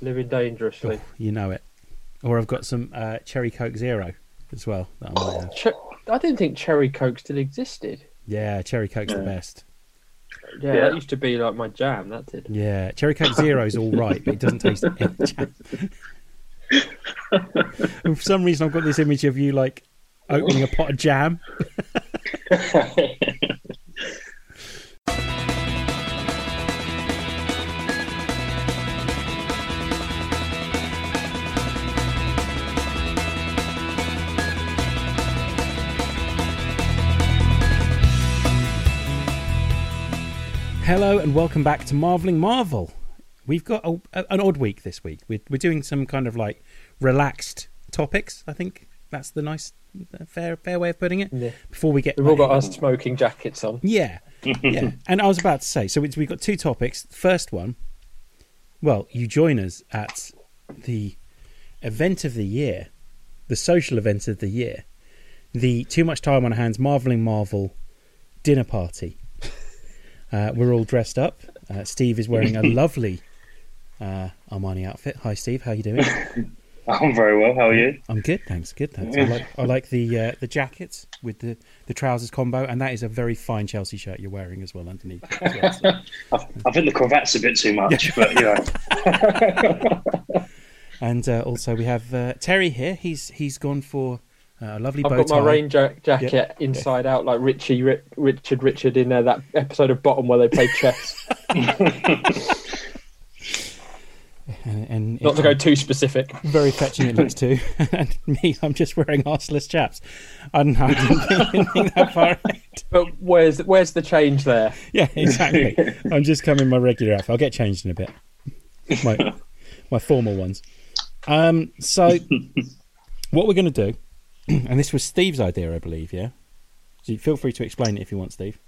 Living dangerously. You know it. Or I've got some uh, cherry coke zero as well. That I might have. Che- I didn't think cherry coke still existed. Yeah, cherry coke's the best. Yeah, Yeah. that used to be like my jam. That did. Yeah, cherry coke zero is all right, but it doesn't taste. any jam. and for some reason, I've got this image of you like opening a pot of jam. Hello and welcome back to Marveling Marvel. We've got a, a- an odd week this week. We're, we're doing some kind of like relaxed topics. I think that's the nice, uh, fair, fair way of putting it. Yeah. Before we get, We've all got our smoking jackets on. yeah, yeah. And I was about to say, so we've got two topics. First one, well, you join us at the event of the year, the social event of the year, the Too Much Time on Our Hands Marveling Marvel dinner party. Uh, we're all dressed up. Uh, Steve is wearing a lovely uh, Armani outfit. Hi, Steve. How are you doing? I'm very well. How are you? I'm good, thanks. Good, thanks. I like I like the uh, the jackets with the, the trousers combo, and that is a very fine Chelsea shirt you're wearing as well underneath. as well, so. I, I think the cravat's a bit too much, but you know, And uh, also we have uh, Terry here. He's he's gone for uh, lovely I've bow got my rain ja- jacket inside out, like Richie, Ri- Richard, Richard in uh, that episode of Bottom where they play chess. and, and Not to go too specific. very fetching it looks too. and me, I'm just wearing arseless chaps. I don't know. I didn't think, that far. ahead. But where's where's the change there? Yeah, exactly. I'm just coming my regular outfit. I'll get changed in a bit. My my formal ones. Um. So, what we're going to do, and this was Steve's idea, I believe. Yeah. So feel free to explain it if you want, Steve.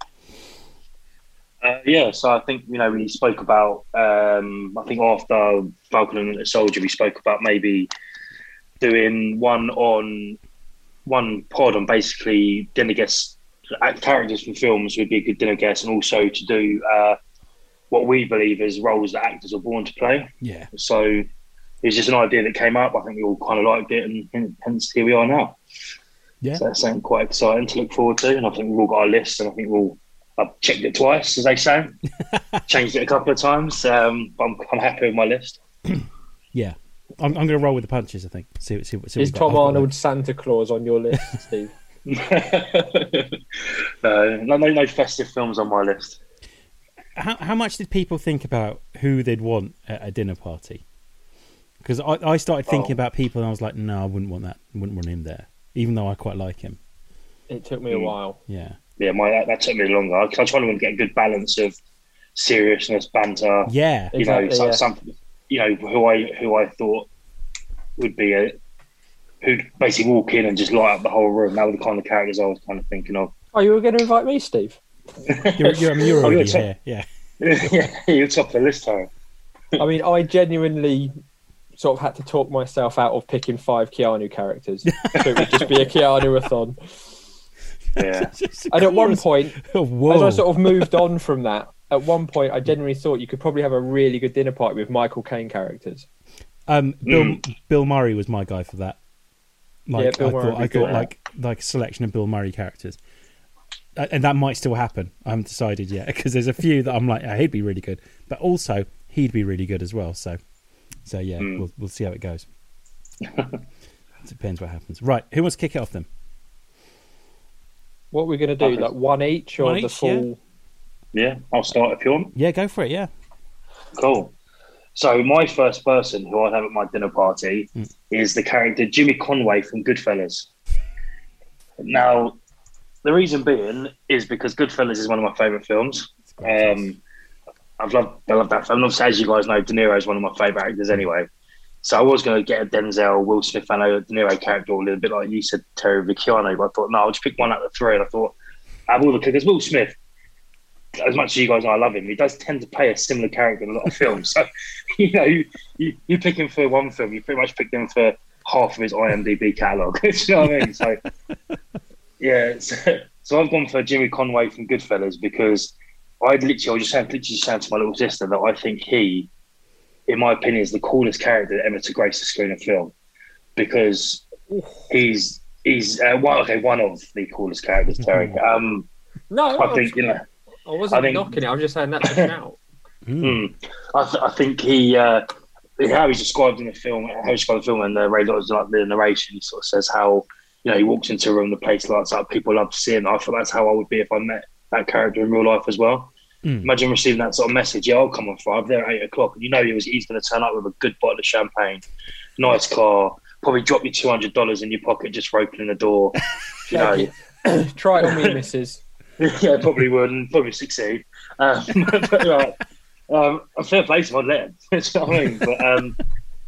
uh, yeah. So I think you know we spoke about. Um, I think after Falcon and the Soldier, we spoke about maybe doing one on one pod on basically dinner guests, characters from films would be a good dinner guest, and also to do uh, what we believe is roles that actors are born to play. Yeah. So it was just an idea that came up. I think we all kind of liked it, and, and hence here we are now. Yeah. So that's something quite exciting to look forward to. And I think we've all got our list, and I think we'll. I've checked it twice, as they say. Changed it a couple of times, um, but I'm, I'm happy with my list. Yeah. I'm, I'm going to roll with the punches. I think. See, what- see, see what Is we've. Tom got Arnold Santa Claus on your list, Steve? no, no, no, no festive films on my list. how, how much did people think about who they'd want at a dinner party? Because I, I started thinking Oh. about people and I was like, no, I wouldn't want that. wouldn't want him there, even though I quite like him. It took me a Hmm. while. Yeah, Yeah, my that, that took me longer. I, I tried to get a good balance of seriousness, banter. yeah, you know, Exactly, some, yeah. some, you know, who I who I thought would be a who'd basically walk in and just light up the whole room. That were the kind of characters I was kind of thinking of. Oh, you were going to invite me, Steve? you're, you're, I mean, you're Oh, already yeah, here. Yeah, yeah, you're top of the list, Harry. I mean, I genuinely sort of had to talk myself out of picking five Keanu characters. so it would just be a Keanu-a-thon. Yeah, And at one point, whoa. as I sort of moved on from that, at one point, I genuinely thought you could probably have a really good dinner party with Michael Caine characters. um, Bill Mm. Bill Murray was my guy for that. Like, Yeah, Bill I Murray thought, I good thought at like like a selection of Bill Murray characters, Uh, and that might still happen. I haven't decided yet because there's a few that I'm like, oh, he'd be really good, but also he'd be really good as well. So, so yeah, Mm. we'll we'll see how it goes. Depends what happens. Right, who wants to kick it off then? What are we going to do? Okay. Like one each or One the each, full? yeah. I'll start if you want. Yeah, go for it. Yeah, Cool. So my first person who I'd have at my dinner party Mm. is the character Jimmy Conway from Goodfellas. Now, the reason being is because Goodfellas is one of my favourite films. Um, I've loved, I love that film. Obviously, as you guys know, De Niro is one of my favourite actors mm. anyway. So I was going to get a Denzel, Will Smith, and a De Niro character, a little bit like you said, Terry Vecchiano. But I thought, no, I'll just pick one out of the three. And I thought, out of all the because Will Smith, as much as you guys know, I love him. He does tend to play a similar character in a lot of films. So, you know, you, you, you pick him for one film, you pretty much pick him for half of his IMDb catalogue. You know what I mean? So, yeah. So, so I've gone for Jimmy Conway from Goodfellas because I literally, I was just saying, literally saying to my little sister that I think he in my opinion, is the coolest character ever to grace the screen of film because he's he's uh, one okay one of the coolest characters. Terry, um, No, I think you know. I wasn't I think- knocking it. I was just saying that's a shout. Mm. I, th- I think he, uh, how he's described in the film, how he's described in the film, and uh, Ray Liotta's like the narration, he sort of says how you know he walks into a room, the place lights up, people love to see him. I feel that's how I would be if I met that character in real life as well. Mm. Imagine receiving that sort of message. Yeah, I'll come on five. There at eight o'clock, and you know he was he's going to turn up with a good bottle of champagne, nice car, probably drop you two hundred dollars in your pocket just for opening the door. You know, Try it on me, missus. yeah, probably wouldn't, probably succeed. Um, but, like, um, a fair play to him, I'd let him. you know what I mean? But um,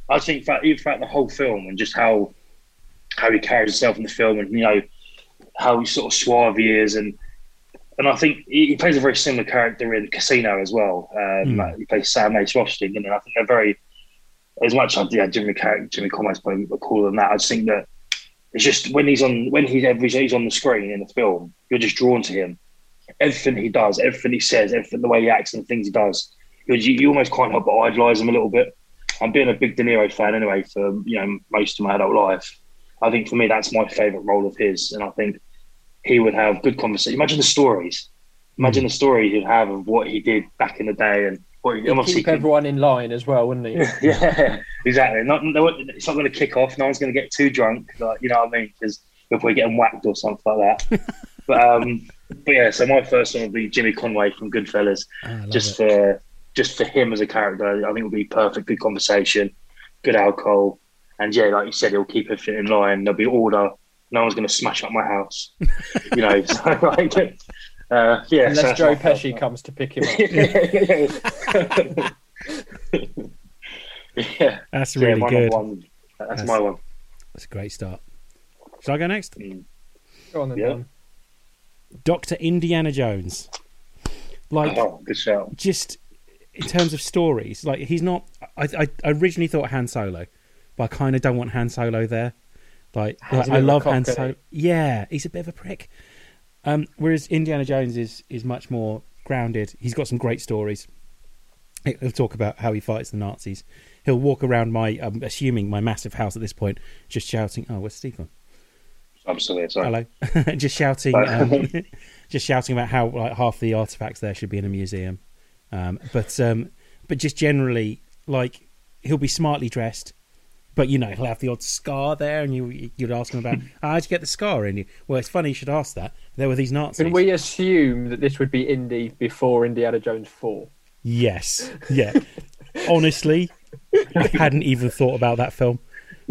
I think throughout, throughout the whole film and just how how he carries himself in the film and, you know, how he sort of suave he is and and I think he, plays a very similar character in Casino as well. Um, Mm. like, he plays Sam Ace Rothstein, and I think they're very, as much as yeah, Jimmy Car- Jimmy Conway's probably cooler than that. I just think that it's just when he's on when he's every he's on the screen in the film, you're just drawn to him. Everything he does, everything he says, everything the way he acts and the things he does, you, you almost can't help but idolise him a little bit. I'm being a big De Niro fan anyway for you know most of my adult life. I think for me that's my favourite role of his, and I think he would have good conversation. Imagine the stories. Imagine the story he'd have of what he did back in the day and what he He'd obviously keep everyone in line as well, wouldn't he? yeah, exactly. Not, no, it's not going to kick off. No one's going to get too drunk. Like, you know what I mean? Because probably getting whacked or something like that. but um, but yeah. So my first one would be Jimmy Conway from Goodfellas. Ah, Just it. for just for him as a character, I think it would be perfect. Good conversation, good alcohol, and yeah, like you said, he'll keep everything in line. There'll be order. No one's going to smash up my house. you know, so like, uh, yeah. Unless that's Joe Pesci one. comes to pick him up. yeah. That's So, yeah, really my good. One, that's, That's- my one. That's a great start. Shall I go next? Mm. Go on then, Yeah. Don. Doctor Indiana Jones. Like Oh, good shout. just in terms of stories, like he's not. I, I, I originally thought Han Solo, but I kind of don't want Han Solo there. Like, like, I love cock, Han Solo. Yeah, he's a bit of a prick. Um, whereas Indiana Jones is is much more grounded. He's got some great stories. He- He'll talk about how he fights the Nazis. He'll walk around my, um, assuming my massive house at this point, just shouting, "Oh, where's Steve gone? I'm still here. Sorry. Hello," just shouting, um, just shouting about how like half the artifacts there should be in a museum. Um, but um, but just generally, like he'll be smartly dressed, but you know he'll have the odd scar there, and you you'd ask him about "Oh, how'd you get the scar in you. Well, it's funny you should ask that. There were these Nazis. Can we assume that this would be Indy before Indiana Jones 4? Yes, yeah. Honestly, I hadn't even thought about that film.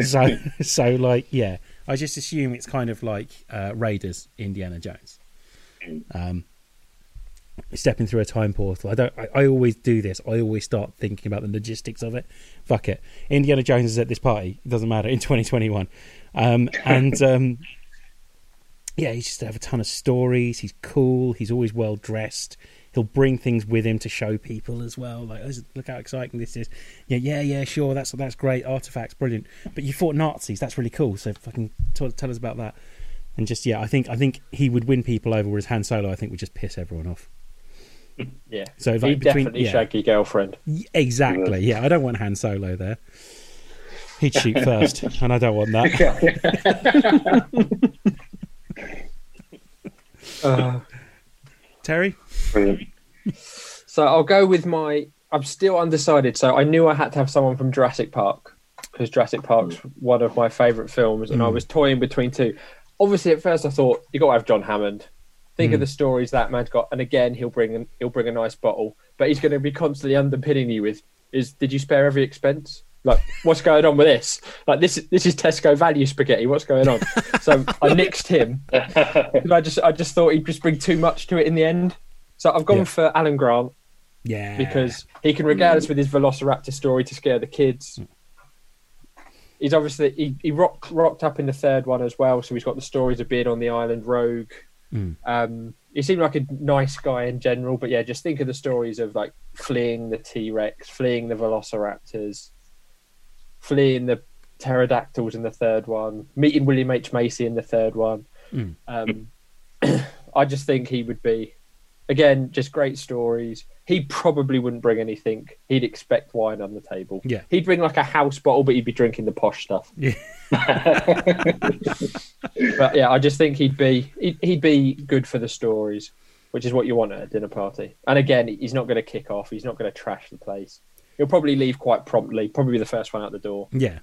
So so like yeah, I just assume it's kind of like uh, Raiders, Indiana Jones. Um, stepping through a time portal. I don't. I, I always do this. I always start thinking about the logistics of it. Fuck it. Indiana Jones is at this party. It doesn't matter in 2021. Um, and um, yeah, he's just have a ton of stories. He's cool. He's always well dressed. He'll bring things with him to show people as well. Like, "Oh, look how exciting this is. Yeah, yeah, yeah. Sure, that's that's great. Artifacts, brilliant. But you fought Nazis. That's really cool. So fucking tell, tell us about that. And just yeah, I think I think he would win people over, whereas Han Solo I think would just piss everyone off. Yeah. So like He'd between definitely yeah, shag your girlfriend. Exactly. Yeah, I don't want Han Solo there. He'd shoot first, and I don't want that. Uh, Terry, Brilliant. so I'll go with my. I'm still undecided. So I knew I had to have someone from Jurassic Park because Jurassic Park's one of my favourite films, and I Mm. was toying between two. Obviously, at first I thought you got to have John Hammond. Think of Mm. the stories that man's got, and again he'll bring he'll bring a nice bottle, but he's going to be constantly underpinning you with is did you spare every expense? Like what's going on with this? Like this this is Tesco value spaghetti. What's going on? so I nixed him. I just I just thought he'd just bring too much to it in the end. So I've gone Yeah. for Alan Grant yeah, because he can regale us with his Velociraptor story to scare the kids. He's obviously he, he rocked rocked up in the third one as well, so he's got the stories of being on the island rogue. Mm. Um, he seemed like a nice guy in general, but yeah, just think of the stories of like fleeing the T Rex, fleeing the Velociraptors, fleeing the pterodactyls in the third one, meeting William H Macy in the third one. Mm. Um, I just think he would be again, just great stories. He probably wouldn't bring anything. He'd expect wine on the table. Yeah. He'd bring like a house bottle, but he'd be drinking the posh stuff. Yeah. But yeah, I just think he'd be he'd, he'd be good for the stories, which is what you want at a dinner party. And again, he's not going to kick off. He's not going to trash the place. He'll probably leave quite promptly. Probably be the first one out the door. Yeah,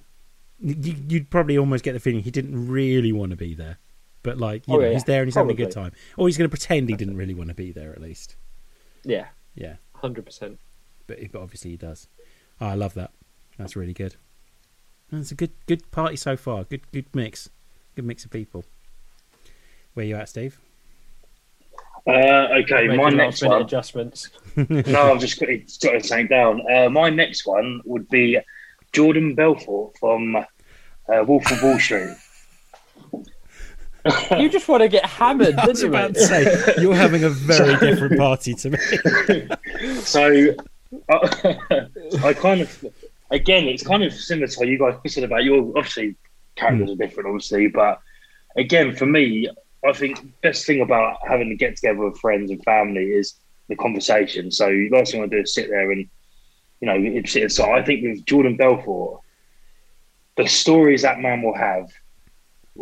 you, you'd probably almost get the feeling he didn't really want to be there, but like you Oh, know, yeah, he's there and he's having a good time, or he's going to pretend he didn't really want to be there at least. Yeah, Yeah, hundred percent. but, but obviously he does. Oh, I love that. That's really good. That's a good good party so far. Good good mix. Good mix of people. Where you at, Steve? Uh, okay, Making my last next minute one. adjustments. no, I've just got it jotted something down. Uh, my next one would be Jordan Belfort from uh, Wolf of Wall Street. You just want to get hammered, I was didn't you? about to say you're having a very different party to me. So I, uh, I kind of, again, it's kind of similar to how you guys said about your obviously characters are hmm. different, obviously, but again, for me, I think best thing about having to get together with friends and family is the conversation. So last thing I do is sit there and you know sit aside. I think with Jordan Belfort, the stories that man will have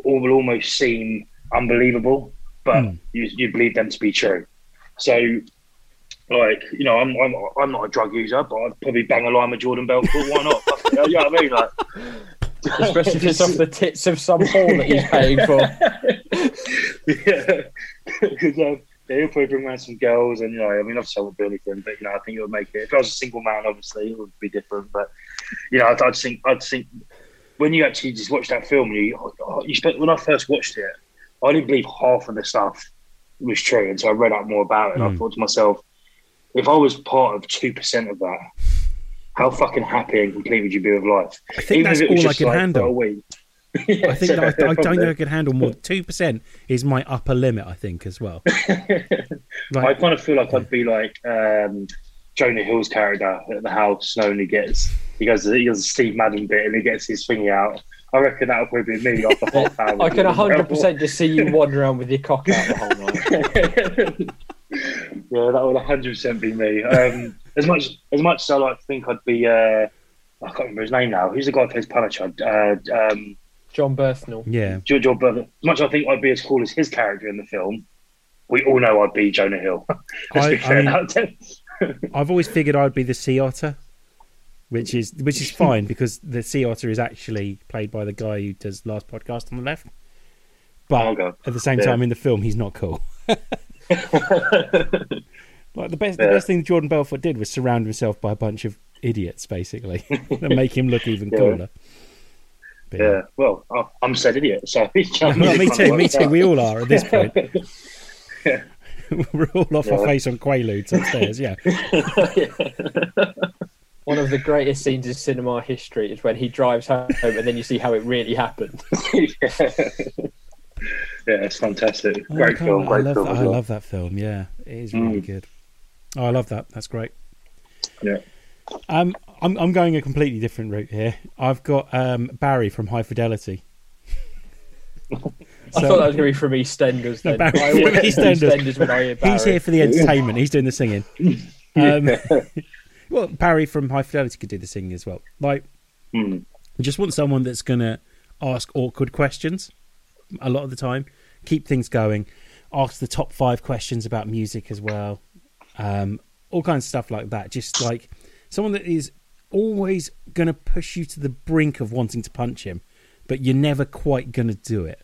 all will almost seem unbelievable, but Hmm. you you believe them to be true. So like you know, I'm I'm I'm not a drug user, but I'd probably bang a line with Jordan Belfort. Why not? you know what I mean? Like, Especially if it's off the tits of some hall that he's paying for. yeah, because um, yeah, he'll probably bring around some girls, and you know, I mean, obviously I won't do anything, but you know, I think it would make it. If I was a single man, obviously it would be different, but you know, I'd, I'd think I'd think when you actually just watch that film, you you spent when I first watched it, I didn't believe half of the stuff was true, and so I read up more about it, and I Mm. thought to myself, if I was part of two percent of that. How fucking happy and complete would you be with life? I think that's it was all I can like, handle. week. I think that I, I don't know I could handle more. Two percent is my upper limit. I think as well. I kind of feel like I'd be like um, Jonah Hill's character at the house. Only gets he goes he does a Steve Madden bit and he gets his thingy out. I reckon that would probably be me after half hour. I can hundred percent just see you wandering around with your cock out the whole night. yeah, that would hundred percent be me. Um, as much as much as I like to think I'd be. Uh, I can't remember his name now. Who's the guy who plays Punisher? Uh, um, Jon Bernthal. yeah, George Brother. As much as I think I'd be as cool as his character in the film, we all know I'd be Jonah Hill. Let's I- be fair. mean- now. I've always figured I'd be the sea otter, which is which is fine because the sea otter is actually played by the guy who does last podcast on the left. But Oh, at the same Yeah. time, in the film, he's not cool. Like the best, the best thing Jordan Belfort did was surround himself by a bunch of idiots, basically, and make him look even Yeah. cooler. But, Yeah, well, I'm said idiot, so Well, me too, me too. We all are at this point. Yeah. We're all off our face on Quaaludes upstairs. Yeah, One of the greatest scenes in cinema history is when he drives home and then you see how it really happened. yeah, it's fantastic. Oh, Great I film, great I love film. that. as I love that film. Yeah, it is really Mm. good. Oh, I love that. That's great. Yeah. Um, I'm I'm going a completely different route here. I've got um Barry from High Fidelity. I thought that was going to be from EastEnders. Then. Barry I from EastEnders. EastEnders when I hear Barry. He's here for the entertainment. He's doing the singing. Um, well, Barry from High Fidelity could do the singing as well. Like, Mm. Just want someone that's going to ask awkward questions a lot of the time, keep things going, ask the top five questions about music as well, um, all kinds of stuff like that. Just like someone that is always going to push you to the brink of wanting to punch him, but you're never quite going to do it.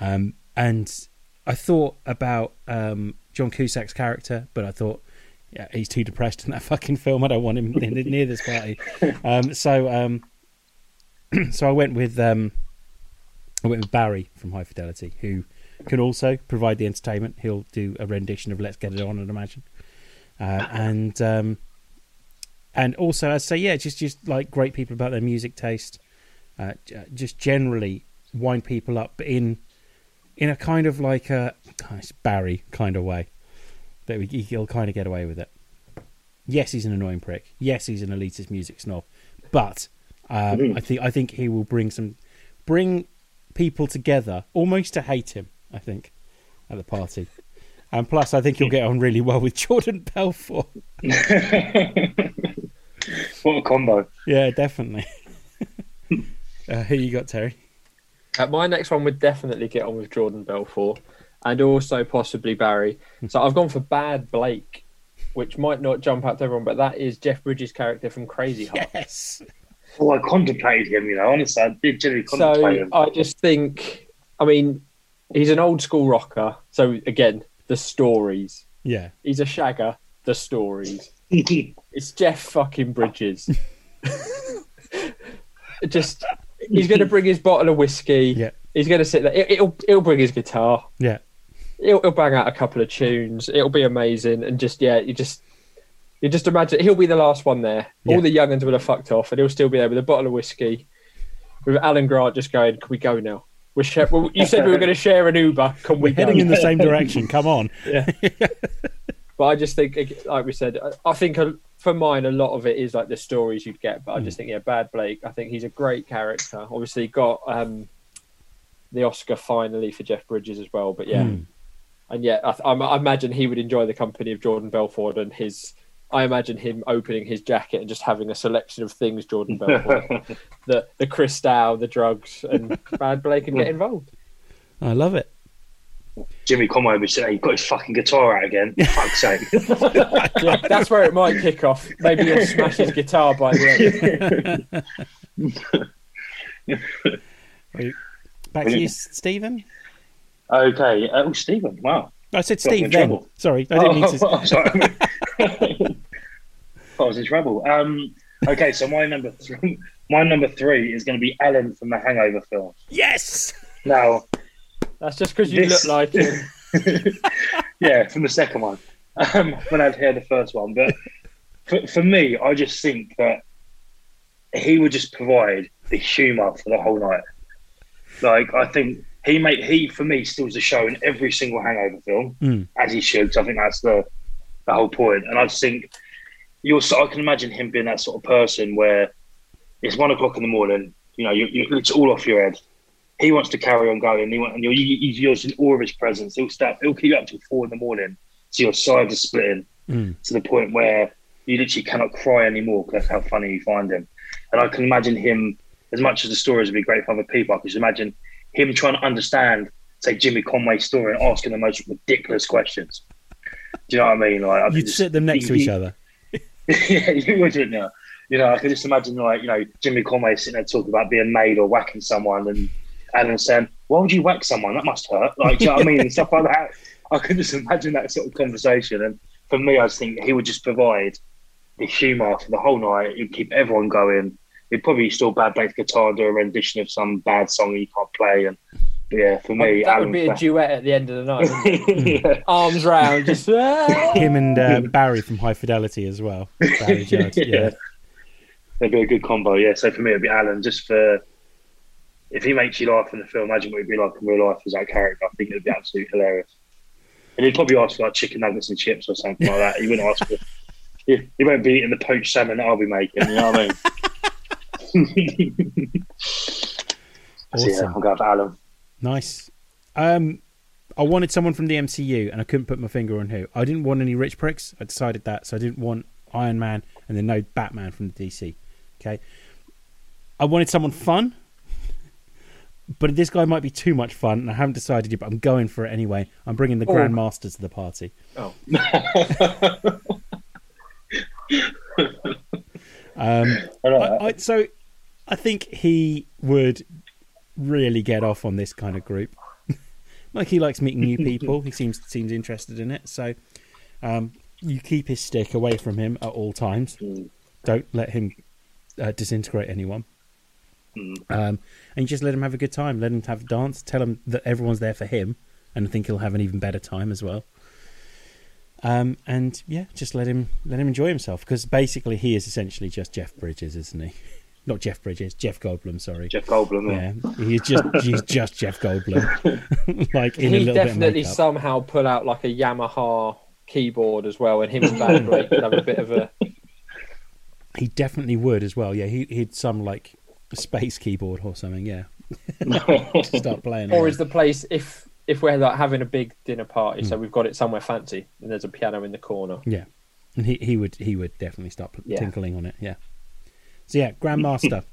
Um, and I thought about um, John Cusack's character, but I thought, yeah, he's too depressed in that fucking film. I don't want him near, this party. Um, so, um, so I went with um, I went with Barry from High Fidelity, who can also provide the entertainment. He'll do a rendition of "Let's Get It On," I'd imagine, uh, and um, and also I'd say, yeah, just just like great people about their music taste, uh, just generally wind people up, in in a kind of like a Barry kind of way that we, he'll kind of get away with it. Yes, he's an annoying prick. Yes, he's an elitist music snob, but um, Mhm. I think I think he will bring some bring people together almost to hate him. I think at the party, And plus, I think he'll get on really well with Jordan Belfort. what a combo! Yeah, definitely. uh, who you got, Terry? Uh, my next one would definitely get on with Jordan Belfort and also possibly Barry. Hmm. So I've gone for Bad Blake, which might not jump out to everyone, but that is Jeff Bridges' character from Crazy Heart. Yes. Oh, I contemplated him. You know, honestly, I did genuinely contemplate So him. I just think, I mean, he's an old school rocker. So again, the stories. Yeah. He's a shagger. The stories. It's Jeff fucking Bridges. just he's going to bring his bottle of whiskey. Yeah. He's going to sit there. It- It'll he'll bring his guitar. Yeah. He'll, he'll bang out a couple of tunes. It'll be amazing. And just yeah, you just you just imagine he'll be the last one there. Yeah. All the young ones will have fucked off, and he'll still be there with a bottle of whiskey, with Alan Grant just going, "Can we go now?" We're share- well, you said we were going to share an Uber. Can we We're go? heading in the same direction. Come on. Yeah. but I just think, like we said, I- think for mine, a lot of it is like the stories you'd get. But I just think, yeah, Bad Blake. I think he's a great character. Obviously, got um, the Oscar finally for Jeff Bridges as well. But yeah, Mm. And yeah, I, I, I imagine he would enjoy the company of Jordan Belfort and his. I imagine him opening his jacket and just having a selection of things Jordan Belfort, the the crystal, the drugs, and Bad Blake, and get involved. I love it. Jimmy Conway would say, "He got his fucking guitar out again." For fuck's sake! Yeah, that's where it might kick off. Maybe he'll smash his guitar by the end. Back to you, Stephen. Okay. Uh, oh, Stephen. Wow. I said Got Steve then. trouble. Sorry, I didn't oh, mean to. oh, sorry. I was in trouble. Um, okay, so my number three, my number three is going to be Alan from the Hangover film. Yes. Now, That's just because you This- look like him. yeah, from the second one. Um, when I'd heard the first one, but for, for me, I just think that he would just provide the humour for the whole night. Like I think he make he for me steals the show in every single Hangover film, Mm. as he should. 'cause I think that's the the whole point. And I just think you're. so- I can imagine him being that sort of person where it's one o'clock in the morning. You know, you, you, it's all off your head. He wants to carry on going. He want, and you're, you, you're in awe of his presence. He'll stop. He'll keep you up till four in the morning. So your sides are splitting Mm. to the point where you literally cannot cry anymore because that's how funny you find him. And I can imagine him, as much as the stories would be great for other people, I can just imagine him trying to understand, say, Jimmy Conway's story and asking the most ridiculous questions. Do you know what I mean? Like, I You'd just- sit them next to each other. yeah, you would, wouldn't you? You know, I could just imagine, like, you know, Jimmy Conway sitting there talking about being made or whacking someone, and Alan saying, "Why would you whack someone? That must hurt." Like, do you know what I mean? And stuff like that. I could just imagine that sort of conversation. And for me, I just think he would just provide the humour for the whole night. He'd keep everyone going. He'd probably still bad bass guitar, do a rendition of some bad song he can't play. And yeah, for me, that Alan would be a duet at the end of the night. yeah. Arms round, just! Him and uh, Barry from High Fidelity as well. Barry Judd. Yeah. Yeah. That'd be a good combo, yeah. So for me, it'd be Alan just for if he makes you laugh in the film. Imagine what it'd be like in real life as that character. I think it'd be absolutely hilarious. And he'd probably ask for like chicken nuggets and chips or something like that. He wouldn't ask for. He, he won't be eating the poached salmon that I'll be making. You know what I mean? So, yeah, Awesome. I'll go for Alan. Nice. Um, I wanted someone from the MCU, and I couldn't put my finger on who. I didn't want any rich pricks. I decided that, so I didn't want Iron Man, and then no Batman from the DC. Okay. I wanted someone fun, but this guy might be too much fun, and I haven't decided yet. But I'm going for it anyway. I'm bringing the Oh. Grandmaster to the party. Oh. Um, I I. I, so I think he would really get off on this kind of group. like he likes meeting new people. he seems seems interested in it. So um, you keep his stick away from him at all times. Mm. Don't let him uh, disintegrate anyone. Mm. Um, and you just let him have a good time. Let him have a dance. Tell him that everyone's there for him, and I think he'll have an even better time as well. Um, and yeah, just let him let him enjoy himself because basically he is essentially just Jeff Bridges, isn't he? Not Jeff Bridges, Jeff Goldblum. Sorry. Jeff Goldblum. Yeah. yeah, he's just he's just Jeff Goldblum, like in a He'd little definitely bit of somehow pull out like a Yamaha keyboard as well, and him and Bad Blake could have a bit of a. He definitely would as well. Yeah, he, he'd some like space keyboard or something. Yeah, to start playing. Or is the place if if we're like having a big dinner party, so we've got it somewhere fancy, and there's a piano in the corner. Yeah, and he he would he would definitely start Yeah. tinkling on it. Yeah. So yeah, Grandmaster.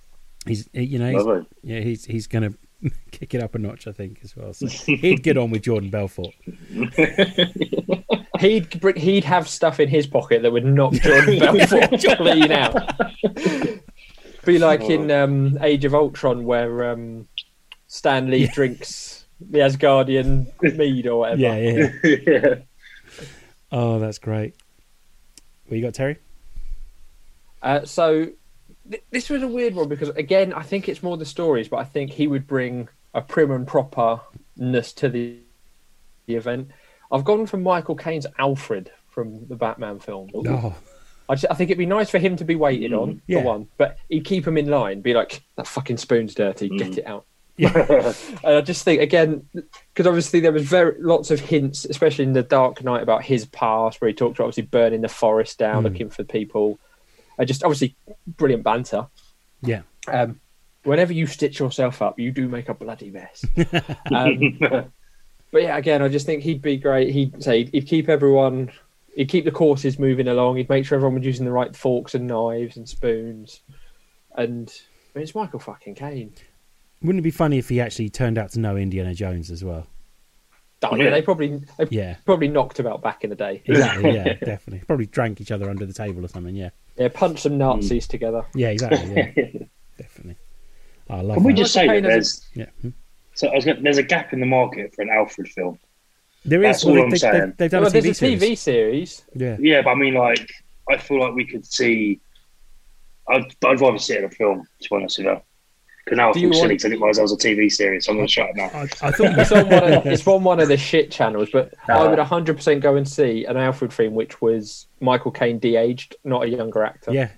he's you know he's, yeah he's he's gonna kick it up a notch I think as well. So he'd get on with Jordan Belfort. He'd bring, he'd have stuff in his pocket that would knock Jordan Belfort clean out. Be like in um, Age of Ultron, where um, Stan Lee Yeah. drinks the Asgardian mead or whatever. Yeah, yeah. yeah. yeah. Oh, that's great. What you got, Terry? Uh, so th- this was a weird one because again, I think it's more the stories, but I think he would bring a prim and properness to the, the event. I've gone from Michael Caine's Alfred from the Batman film. Oh, I, just, I think it'd be nice for him to be waited on Yeah. for one, but he'd keep him in line. Be like, that fucking spoon's dirty. Get it out. Yeah, And I just think again, because obviously there was very lots of hints, especially in the Dark Knight, about his past, where he talked about obviously burning the forest down, Mm. looking for people. I just obviously brilliant banter. yeah. Um, whenever you stitch yourself up, you do make a bloody mess. um, but yeah, again, I just think he'd be great. He'd say he'd keep everyone, he'd keep the courses moving along. He'd make sure everyone was using the right forks and knives and spoons. And I mean, it's Michael fucking Caine. Wouldn't it be funny if he actually turned out to know Indiana Jones as well? Oh, yeah, they probably they Yeah, probably knocked about back in the day. exactly. Yeah, definitely. Probably drank each other under the table or something. Yeah, Yeah, punch some Nazis together. yeah, exactly. Yeah, definitely. I love Can we that. just say Michael that Caine there's Yeah. Hmm. so I was gonna, there's a gap in the market for an Alfred film? There is. That's Well, all they, I'm they, saying. They've, they've done Well, a there's TV a series. TV series. Yeah, Yeah, but I mean, like, I feel like we could see. I'd, I'd rather see it in a film, to be honest with you. Because now I Do feel you silly want- to realise I was a TV series, so I'm going to shut it now. I, I thought. It's on one of, it's on one of the shit channels, but I would 100% go and see an Alfred film which was Michael Caine de-aged, not a younger actor. yeah,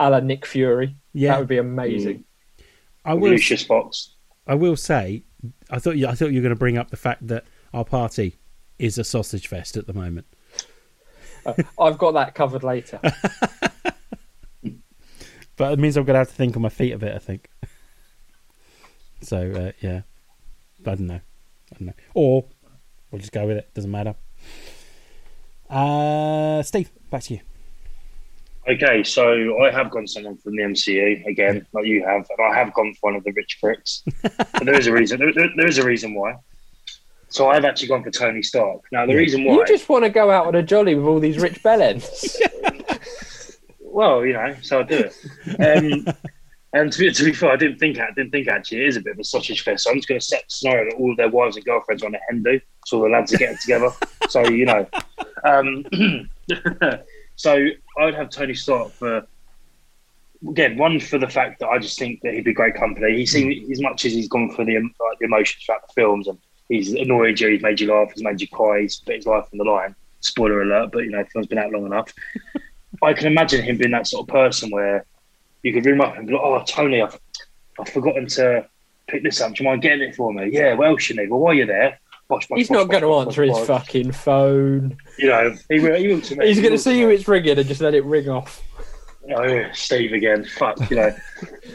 a la Nick Fury. yeah. That would be amazing. I will. Lucius Fox. I will say. I thought. You, I thought you were going to bring up the fact that our party is a sausage fest at the moment. Uh, I've got that covered later. But it means I'm going to have to think on my feet a bit. I think. So uh, yeah, I don't know. I don't know. Or we'll just go with it. Doesn't matter. Uh, Steve, back to you. Okay, so I have gone someone from the MCU again, like you have, and I have gone for one of the rich pricks. but there is a reason. There, there- there is a reason why. So I've actually gone for Tony Stark. Now the Yeah. reason why, You just want to go out on a jolly with all these rich bellends. well, you know, so I do it. Um, and to be, to be fair, I didn't think I didn't think actually it is a bit of a sausage fest. So I'm just going to set the scenario that all of their wives and girlfriends are on a hen do, so the lads are getting together. So you know, um, so I'd have Tony Stark for again one for the fact that I just think that he'd be great company. He seems as much as he's gone for the like, the emotions throughout the films and he's annoyed you, he's made you laugh, he's made you cry, he's put his life on the line. Spoiler alert, but you know, the film's been out long enough. I can imagine him being that sort of person where you could ring up and be like, "Oh, Tony, I've, I've forgotten to pick this up. Do you mind getting it for me?" Yeah, well, Sinead, well, while you're there, bosh, bosh, He's bosh, not going to answer his fucking phone. You know, he will. He will to me. He's He going to see who it's ringing and just let it ring off. Oh, Steve again. Fuck, you know.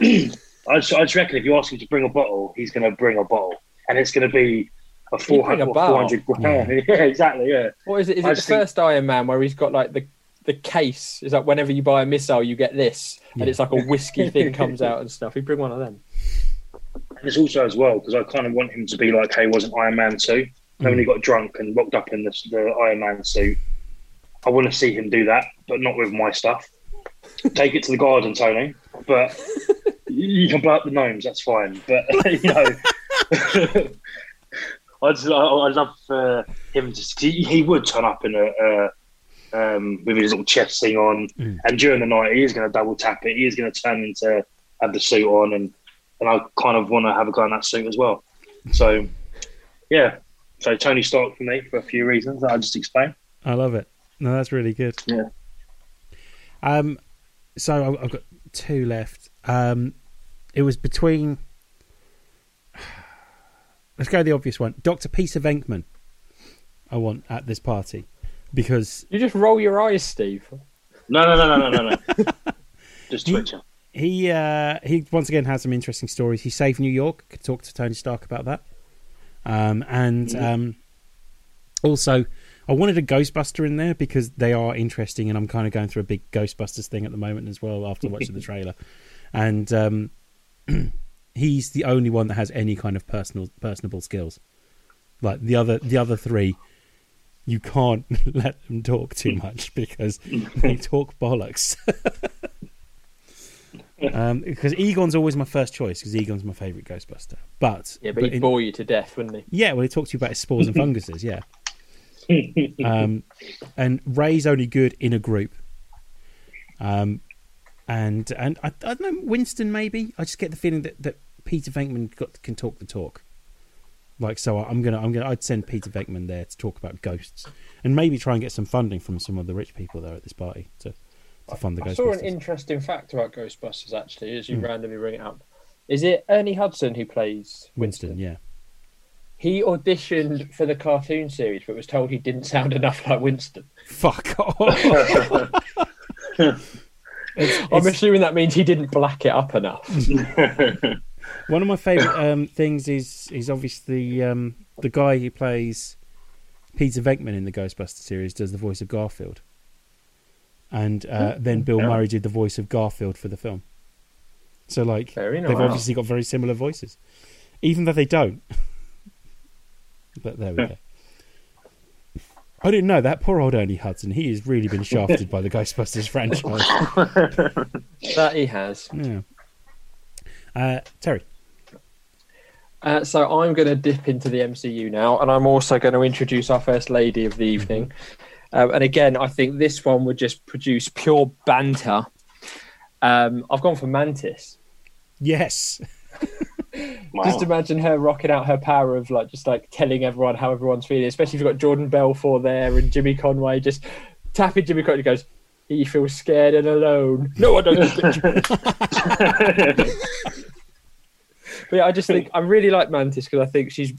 I, just, I just reckon if you ask him to bring a bottle, he's going to bring a bottle, and it's going to be a He'd a four hundred grand. Yeah. exactly. Yeah. What is it? Is I it the think- first Iron Man where he's got like the the case? Is like whenever you buy a missile, you get this, Yeah. and it's like a whiskey thing comes out and stuff. He'd bring one of them. And it's also as well because I kind of want him to be like, "Hey, wasn't Iron Man two? And when he mm. got drunk and rocked up in the, the Iron Man suit, I want to see him do that, but not with my stuff. Take it to the garden, Tony. But you can blow up the gnomes. That's fine. But you know, I'd, I'd love for him to. He, he would turn up in a. a um, with his little chest thing on, Mm. and during the night he is going to double tap it. He is going to turn into have the suit on, and and I kind of want to have a go in that suit as well. So, yeah. So Tony Stark for me for a few reasons that I just explained. I love it. No, that's really good. Yeah. Um, so I've got two left. Um, it was between. Let's go the obvious one. Doctor Peter Venkman. I want at this party because You just roll your eyes, Steve. No, no, no, no, no, no, no. just Twitcher. he uh, he once again has some interesting stories. He saved New York. Could talk to Tony Stark about that. Um, and Mm. um, also, I wanted a Ghostbuster in there because they are interesting, and I'm kind of going through a big Ghostbusters thing at the moment as well after watching the trailer. And um, he's the only one that has any kind of personal personable skills. Like the other, the other three, you can't let them talk too much because they talk bollocks. um, because Egon's always my first choice because Egon's my favourite Ghostbuster. But Yeah, but he'd in- bore you to death, wouldn't he? yeah, well, he talks to you about his spores and funguses. Yeah. Um, and Ray's only good in a group. Um, and and I, I don't know Winston maybe. I just get the feeling that, that Peter Venkman got, can talk the talk. Like so, I'm gonna I'm gonna I'd send Peter Venkman there to talk about ghosts and maybe try and get some funding from some of the rich people there at this party to to fund the I saw an interesting fact about Ghostbusters actually, as you Hmm. randomly bring it up. Is it Ernie Hudson who plays Winston, yeah. He auditioned for the cartoon series, but was told he didn't sound enough like Winston. Fuck off. It's- I'm it's- assuming that means he didn't black it up enough. One of my favourite um, things is is obviously um, the guy who plays Peter Venkman in the Ghostbuster series does the voice of Garfield, and uh, then Bill Yeah. Murray did the voice of Garfield for the film. So like Very they've nice. obviously got very similar voices, even though they don't. but there we go. I didn't know that poor old Ernie Hudson. He has really been shafted by the Ghostbusters franchise. That he has. Yeah. Uh, Terry. Uh, so I'm going to dip into the MCU now, and I'm also going to introduce our first lady of the evening. Um, and again, I think this one would just produce pure banter. Um, I've gone for Mantis. Yes. Wow. Just imagine her rocking out her power of like just like telling everyone how everyone's feeling, especially if you've got Jordan Belfort there and Jimmy Conway just tapping Jimmy Conway. Goes, "He feels scared and alone." No, I don't. but yeah, I just think I really like Mantis because I think she's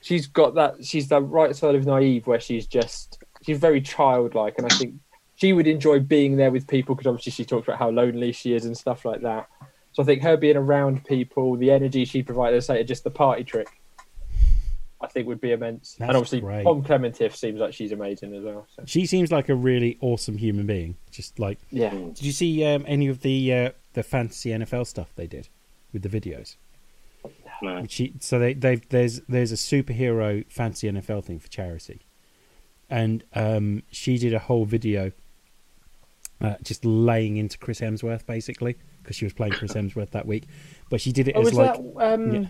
she's got that she's the right side of naive where she's just she's very childlike, and I think she would enjoy being there with people because obviously she talks about how lonely she is and stuff like that. So I think her being around people, the energy she provides, say, just the party trick, I think would be immense. That's and obviously, great. Pom Klementieff seems like she's amazing as well. So. She seems like a really awesome human being. Just like, Yeah, did you see um, any of the uh, the fantasy NFL stuff they did with the videos? No. Which She, so they they've there's there's a superhero fantasy NFL thing for charity, and um, she did a whole video, uh, just laying into Chris Hemsworth basically because she was playing Chris Hemsworth that week, but she did it oh, as was like that? Um, yeah.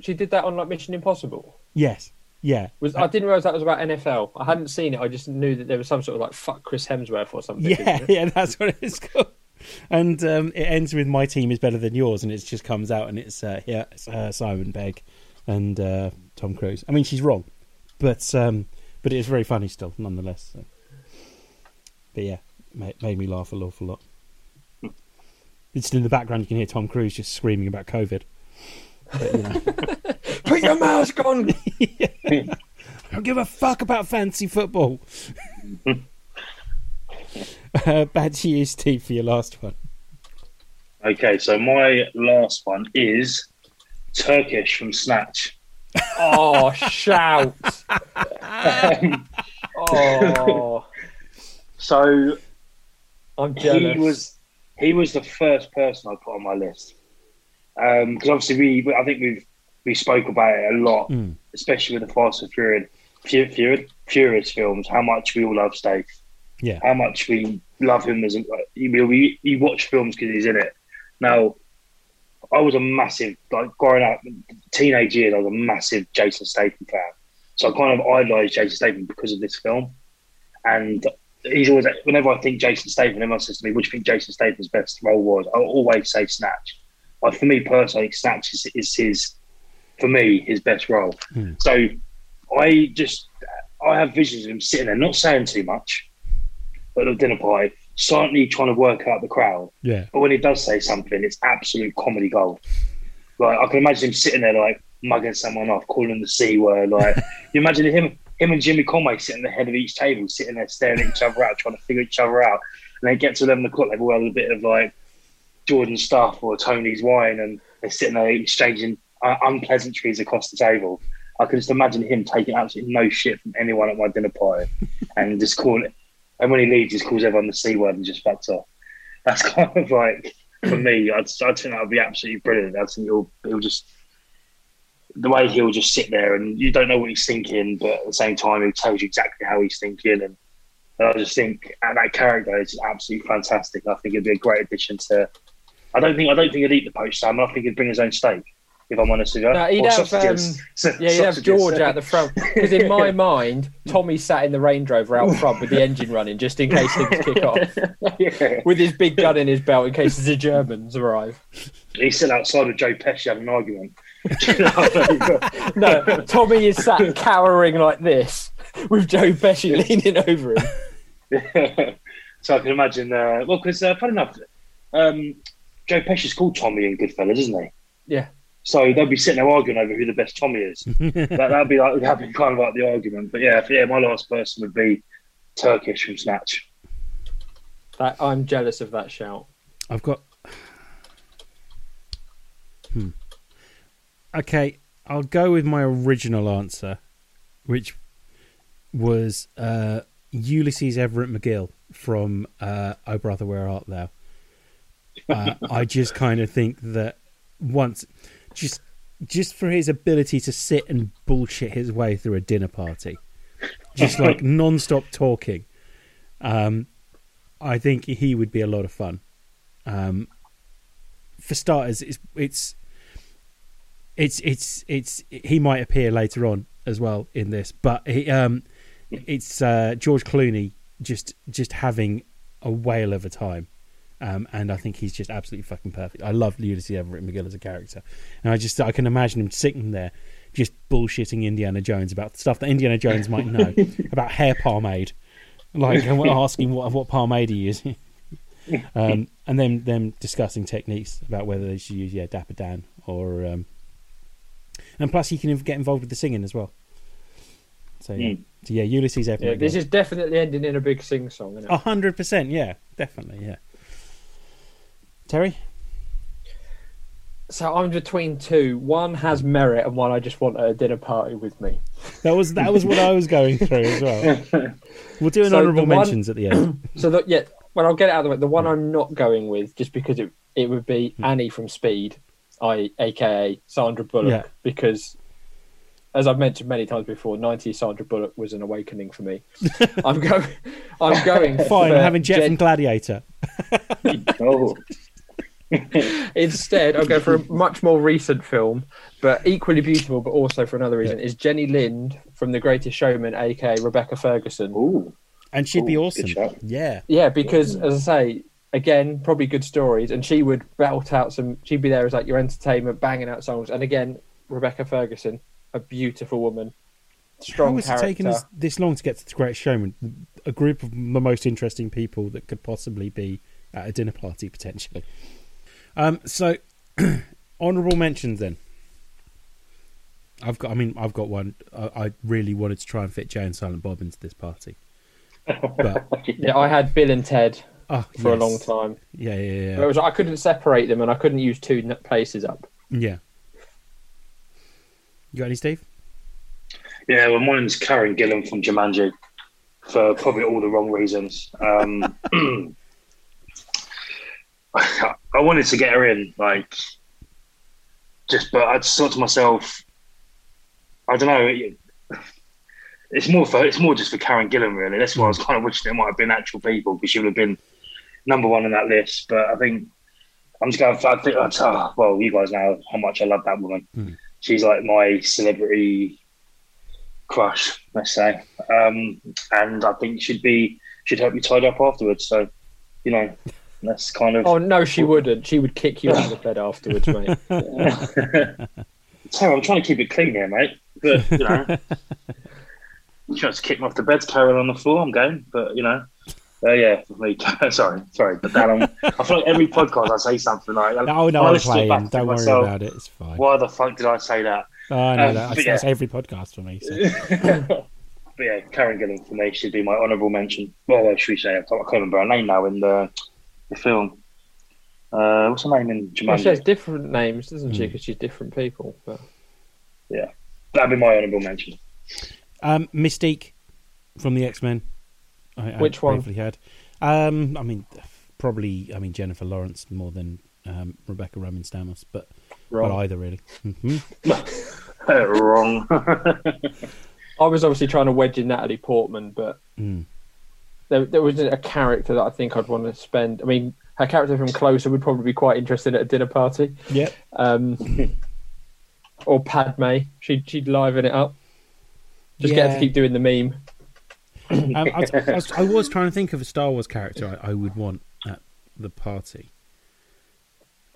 She did that on like Mission Impossible. yes, yeah, Was I didn't realize that was about NFL. I hadn't seen it. I just knew that there was some sort of like fuck Chris Hemsworth or something. Yeah, yeah, that's what it's called. And um, it ends with "My team is better than yours," and it just comes out, and it's uh, yeah, it's, uh, Simon Pegg and uh, Tom Cruise. I mean, she's wrong, but um, but it's very funny still, nonetheless. So. But yeah, made, made me laugh an awful lot. Just in the background, you can hear Tom Cruise just screaming about COVID. But, you know, Put your mask on. I don't give a fuck about fancy football. uh, back to you, Steve, for your last one. Okay, so my last one is Turkish from Snatch. Oh, shout! Um, Oh, so I'm jealous. he was he was the first person I put on my list because obviously we I think we've we spoke about it a lot, Mm. especially with the Fast and Furious, Fu- Fu- Furious films. How much we all love Stave, Yeah. how much we love him as a we we, we watch films because he's in it. Now, I was a massive like growing up, teenage years. I was a massive Jason Statham fan, so I kind of idolised Jason Statham because of this film, and he's always whenever I think Jason Statham, everyone says to me, "What do you think Jason Statham's best role was?" I always say Snatch. Like for me personally, Snatch is, is his, for me, his best role. Hmm. So I just, I have visions of him sitting there, not saying too much, at the dinner party, silently trying to work out the crowd. Yeah. But when he does say something, it's absolute comedy gold. Like I can imagine him sitting there, like mugging someone off, calling the c word. Like you imagine him, him and Jimmy Conway sitting at the head of each table, sitting there staring at each other out, trying to figure each other out. And they get to eleven o'clock, they've all had a bit of like Jordan stuff or Tony's wine, and they're sitting there exchanging uh, unpleasantries across the table. I can just imagine him taking absolutely no shit from anyone at my dinner party, and just calling it. And when he leaves, he calls everyone the c word and just fucks off. That's kind of like for me. I'd, I think that would be absolutely brilliant. I think he'll he'll just the way he'll just sit there and you don't know what he's thinking, but at the same time, he tells you exactly how he's thinking. And, and I just think and that character is absolutely fantastic. I think it'd be a great addition to. I don't think I don't think he'd eat the poached salmon. I think he'd bring his own steak. If I'm honest with you, No, he'd Or have, um, yeah, you'd have George out the front. Because in my mind, Tommy sat in the Range Rover out front with the engine running just in case things kick off, yeah. with his big gun in his belt in case the Germans arrive. He's still outside with Joe Pesci having an argument. Do you know what I mean? No, Tommy is sat cowering like this with Joe Pesci leaning over him. so I can imagine. Uh, well, because uh, funny enough, um, Joe Pesci's called Tommy in Goodfellas, isn't he? Yeah. So they'll be sitting there arguing over who the best Tommy is. that that'd be like that'd be kind of like the argument. But yeah, yeah, my last person would be Turkish from Snatch. That, I'm jealous of that shout. I've got. Hmm. Okay, I'll go with my original answer, which was uh, Ulysses Everett McGill from uh, Oh Brother, Where Art Thou? Uh, I just kind of think that once, just just for his ability to sit and bullshit his way through a dinner party, just like non-stop talking, um, I think he would be a lot of fun. Um, for starters, it's it's it's it's it's he might appear later on as well in this, but he, um, it's uh, George Clooney just just having a whale of a time. Um, and I think he's just absolutely fucking perfect. I love Ulysses Everett McGill as a character, and I just I can imagine him sitting there, just bullshitting Indiana Jones about stuff that Indiana Jones might know about hair pomade, like and asking what what pomade he is, um, and then them discussing techniques about whether they should use yeah Dapper Dan or, um, and plus he can get involved with the singing as well. So yeah, Mm. so, yeah Ulysses Yeah, Everett. this is definitely ending in a big sing song. Isn't a hundred percent. Yeah, definitely. Yeah. Terry. So I'm between two. One has merit, and one I just want at a dinner party with me. That was that was what I was going through as well. We'll do an So honourable the one- mentions at the end. So that yeah, well I'll get it out of the way. The one I'm not going with, just because it it would be Hmm. Annie from Speed, I aka Sandra Bullock, Yeah. because as I've mentioned many times before, 90 Sandra Bullock was an awakening for me. I'm going. I'm going. Fine, for I'm having Jet Jen- from Gladiator. Oh, Instead, I'll go for a much more recent film, but equally beautiful, but also for another reason. Is Jenny Lind from The Greatest Showman, aka Rebecca Ferguson? ooh, And she'd be awesome. Yeah. Yeah, because as I say, again, probably good stories, and she would belt out some. She'd be there as like your entertainment, banging out songs, and again, Rebecca Ferguson, a beautiful woman, strong How has it character. taken us this long to get to the Great Showman? A group of the most interesting people that could possibly be at a dinner party potentially. Um, so, honourable mentions then. I've got. I mean, I've got one. I, I really wanted to try and fit Jay and Silent Bob into this party, but Yeah, I had Bill and Ted oh, for a long time. Yeah, yeah, It yeah. was I couldn't separate them, and I couldn't use two places up. yeah. You got any, Steve? Yeah, well, my mine's Karen Gillan from Jumanji for probably all the wrong reasons. Um, I wanted to get her in, like, just, but I just thought to myself, I don't know. it- It's more for it's more just for Karen Gillan, really. That's why I was kind of wishing it might have been actual people because she would have been number one on that list. But I think I'm just going. I think that's, oh, well, you guys know how much I love that woman. Mm. She's like my celebrity crush, let's say. Um, and I think she'd be she'd help you tidy up afterwards. So, you know, that's kind of. Oh no, she wouldn't. She would kick you out of the bed afterwards, mate. Sorry, I'm trying to keep it clean here, mate. But you know, trying to kick me off the bed, carry on the floor. I'm going, but you know. Uh, yeah, me. sorry, sorry, but that um, I feel like every podcast I say something like, Oh no, I I'm listen to it playing. Don't worry myself. about it. It's fine. Why the fuck did I say that? Oh, I know Um, that. but That's, yeah. that's every podcast for me. So. But yeah, Karen Gillan for me should be my honourable mention. Well, what should we say? I can't I can't remember her name now in the the film. Uh, what's her name in Well, she has different names, doesn't she? Because she's different people. But yeah, that'd be my honourable mention. Um, Mystique from the X Men. Which one? Had. Um, I mean, probably. I mean Jennifer Lawrence more than um, Rebecca Romijn Stamos, but Wrong. but either really. hmm Wrong. I was obviously trying to wedge in Natalie Portman, but Mm. There, there wasn't a character that I think I'd want to spend. I mean, her character from Closer would probably be quite interesting at a dinner party. Yeah. Um, or Padme, she'd she'd liven it up. Just get to keep doing the meme. um, I, was, I, was, I was trying to think of a Star Wars character I, I would want at the party.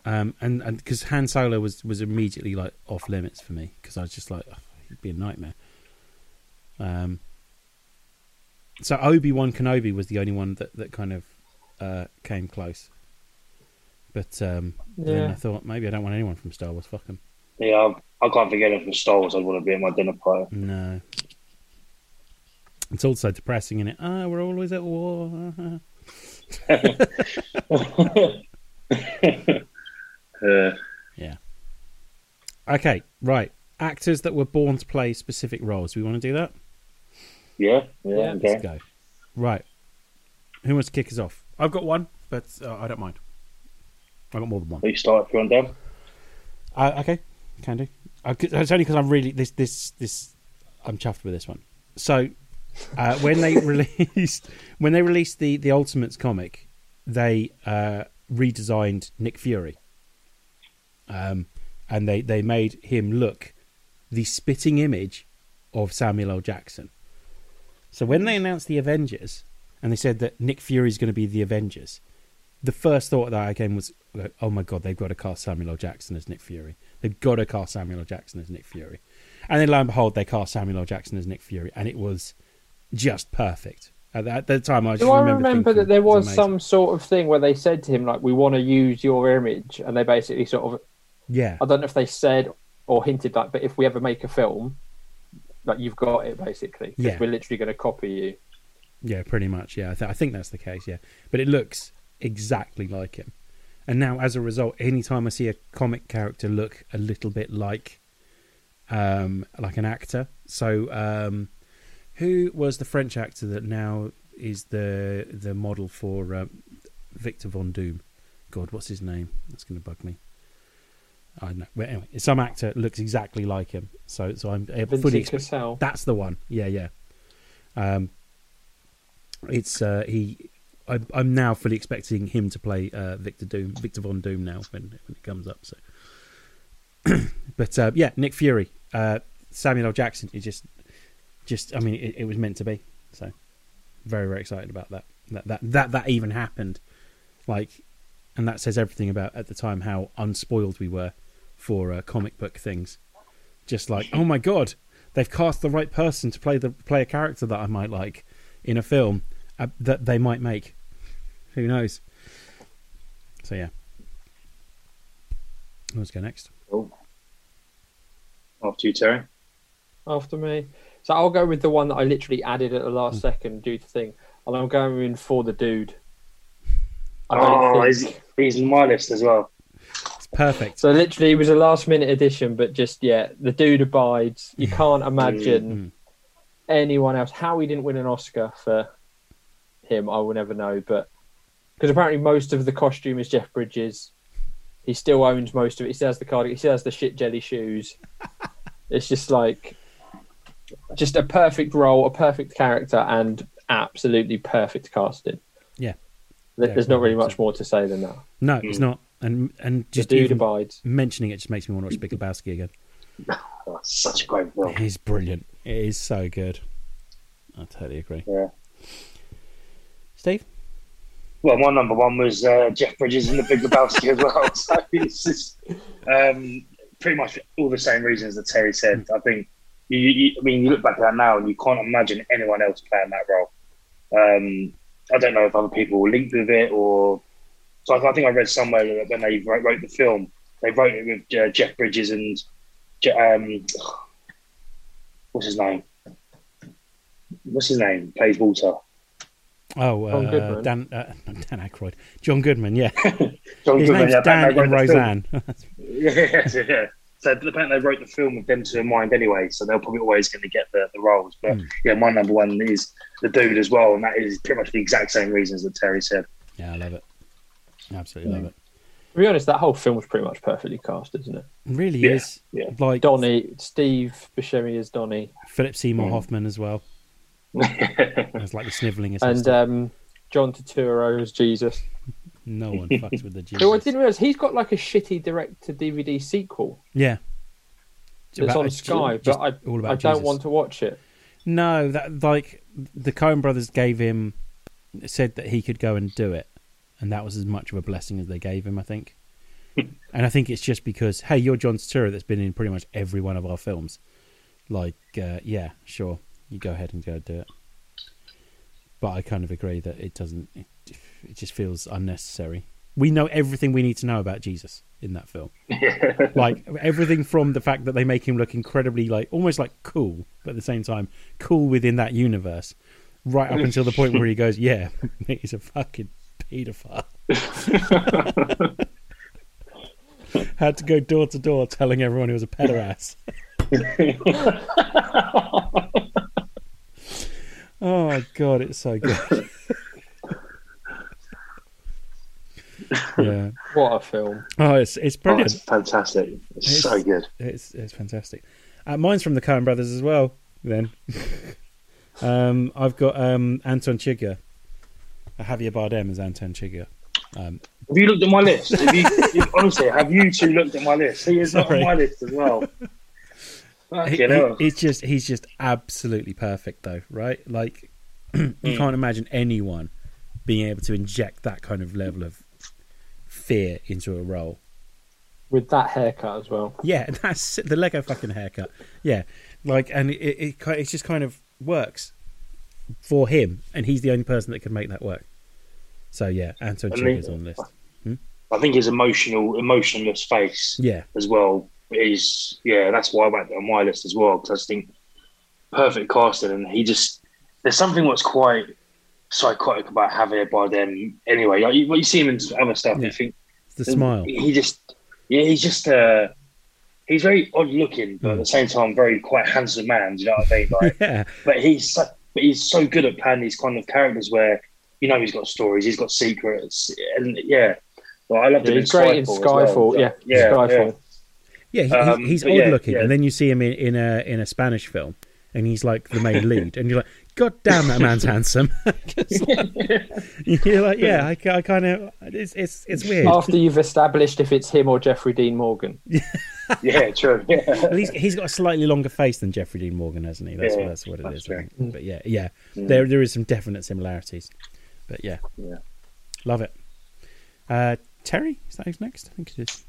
Um, and and because Han Solo was was immediately like off limits for me because I was just like "Ugh, it'd be a nightmare. Um, so Obi Wan Kenobi was the only one that that kind of uh, came close. But um, then I thought maybe I don't want anyone from Star Wars. Fuck them. yeah, I, I can't forget it from Star Wars. I'd want to be at my dinner party. No. It's also depressing, isn't it? Ah, we're always at war. Uh, Okay, right. Actors that were born to play specific roles. Do We want to do that? Yeah, yeah, Yeah, okay. Let's go. Right. Who wants to kick us off? I've got one, but uh, I don't mind. I've got more than one. You start if you want, Dan. Uh, okay, can do. Uh, 'cause- it's only because I'm really this this this. I'm chuffed with this one. So, uh, when they released when they released the the Ultimates comic, they uh, redesigned Nick Fury. Um, and they they made him look the spitting image of Samuel L. Jackson. So when they mm. announced the Avengers, and they said that Nick Fury is going to be the Avengers, the first thought that I came was, "Oh my god, they've got to cast Samuel L. Jackson as Nick Fury. They've got to cast Samuel L. Jackson as Nick Fury." And then lo and behold, they cast Samuel L. Jackson as Nick Fury, and it was just perfect. At the time, I just Do I remember, remember that there "It's was amazing." some sort of thing where they said to him like, "We want to use your image," and they basically sort of yeah, I don't know if they said or hinted like, but if we ever make a film, like you've got it basically. Yeah. we're literally going to copy you. Yeah, pretty much. Yeah, I, th- I think that's the case. Yeah, but it looks exactly like him. And now, as a result, anytime I see a comic character look a little bit like, um, like an actor. So, um, who was the French actor that now is the the model for um, Victor Von Doom? God, what's his name? That's going to bug me. I don't know. But anyway, some actor looks exactly like him. So, so I'm uh, fully Cassel. that's the one. Yeah, yeah. Um, it's uh, he. I, I'm now fully expecting him to play uh, Victor Doom, Victor Von Doom now when when it comes up. So, but uh, yeah, Nick Fury, uh, Samuel L. Jackson is just, just. I mean, it, it was meant to be. So, very very excited about that. That that that that even happened, like, and that says everything about at the time how unspoiled we were for uh, comic book things. Just like, oh my god, they've cast the right person to play the play a character that I might like in a film uh, that they might make. Who knows? So yeah, let's go next. Cool. After you, Terry. after me. So I'll go with the one that I literally added at the last Hmm. second due to thing, and I'm going in for the dude. I Oh, don't he's, think- he's in my list as well. It's perfect. So literally, it was a last minute addition, but just yeah, the dude abides. You can't imagine Mm. anyone else. How he didn't win an Oscar for him, I will never know. But because apparently most of the costume is Jeff Bridges, he still owns most of it. He still has the cardigan. He still has the shit jelly shoes. it's just like, just a perfect role, a perfect character, and absolutely perfect casting. Yeah. There- Yeah, There's not really much more to say than that. No, it's Mm. not. And and Just the dude even abides. mentioning it just makes me want to watch Big Lebowski again. Oh, such a great film. It is brilliant. It is so good. I totally agree. Yeah. Steve, Well, my number one was uh, Jeff Bridges in the Big Lebowski as well. So it's just um, pretty much all the same reasons that Terry said. I think you, you, I mean, you look back at that now and you can't imagine anyone else playing that role. Um, I don't know if other people were linked with it or. So I, I think I read somewhere that when they wrote, wrote the film, they wrote it with uh, Jeff Bridges and Je- um, what's his name? What's his name? Plays Walter. oh John uh, Goodman. Dan uh, Dan Aykroyd, John Goodman. Yeah, John his Goodman, name's yeah, Dan they and the film. Roseanne. yeah, yeah. So apparently they wrote the film with them two in mind anyway, so they're probably always going to get the, the roles. But Mm. yeah, my number one is the dude as well, and that is pretty much the exact same reasons that Terry said. Yeah, I love it. Absolutely love it. To be honest, that whole film was pretty much perfectly cast, isn't it? It really Yeah, is. yeah. Like Donnie, Steve Buscemi as Donnie, Philip Seymour Mm. Hoffman as well. It's like the snivelling assistant. and um, John Turturro as Jesus. no one fucks with the Jesus. Who I didn't realize he's got like a shitty direct to DVD sequel Yeah. that's About- on Sky, just but I all about I don't Jesus. want to watch it. No, that like the Coen brothers gave him said that he could go and do it, and that was as much of a blessing as they gave him, I think. and I think it's just because hey, you're John Turturro that's been in pretty much every one of our films. Like, uh, yeah, sure, you go ahead and go do it. But I kind of agree that it doesn't. It, it just feels unnecessary. We know everything we need to know about Jesus in that film. like everything from the fact that they make him look incredibly like almost like cool, but at the same time cool within that universe, right up until the point where he goes, "Yeah, he's a fucking paedophile." Had to go door to door telling everyone he was a pederast. oh my god, it's so good. yeah. What a film! Oh, it's it's Oh, brilliant. it's fantastic. It's, It's- so good. It's it's fantastic. Uh, mine's from the Coen Brothers as well. Then, um, I've got um, Anton Chigurh. Javier Bardem as Anton Chigurh. Um, Have you looked at my list? Have you, if- honestly, have you two looked at my list? He is not on my list as well. he- he- hell. it's just he's just absolutely perfect, though, right? Like you can't imagine anyone being able to inject that kind of level of fear into a role. With that haircut as well. Yeah, that's the Lego fucking haircut. Yeah, like, and it, it, it, it just kind of works for him, and he's the only person that can make that work. So yeah, Anton Chigurh's he- on the list. I think his emotional, emotionless face Yeah, as well is yeah. That's why I went on my list as well because I just think perfect casting, and he just there's something what's quite psychotic about Javier Bardem. Anyway, like you, you see him in other stuff, Yeah. you think the smile. He just yeah, he's just uh, he's very odd looking, but at Mm. the same time, very quite handsome man. Do you know what I mean? Like, Yeah, but he's but he's so good at playing these kind of characters where you know he's got stories, he's got secrets, and yeah. Well, I love Yeah, him he's great in Skyfall. as well. Skyfall. Yeah, yeah, Skyfall. yeah, he, Um, he, he's but odd yeah, looking, yeah. and then you see him in, in a in a Spanish film, and he's like the main lead, and you're like, God damn, that man's handsome. like, you're like, yeah, I, I kind of, it's it's it's weird. After you've established if it's him or Jeffrey Dean Morgan. yeah, true. Yeah. At least he's got a slightly longer face than Jeffrey Dean Morgan, hasn't he? That's, Yeah, what, that's what it that's is. true. But yeah, yeah, Mm. there there is some definite similarities. But yeah, Yeah. love it. Uh, Terry, is that who's next? I think it is.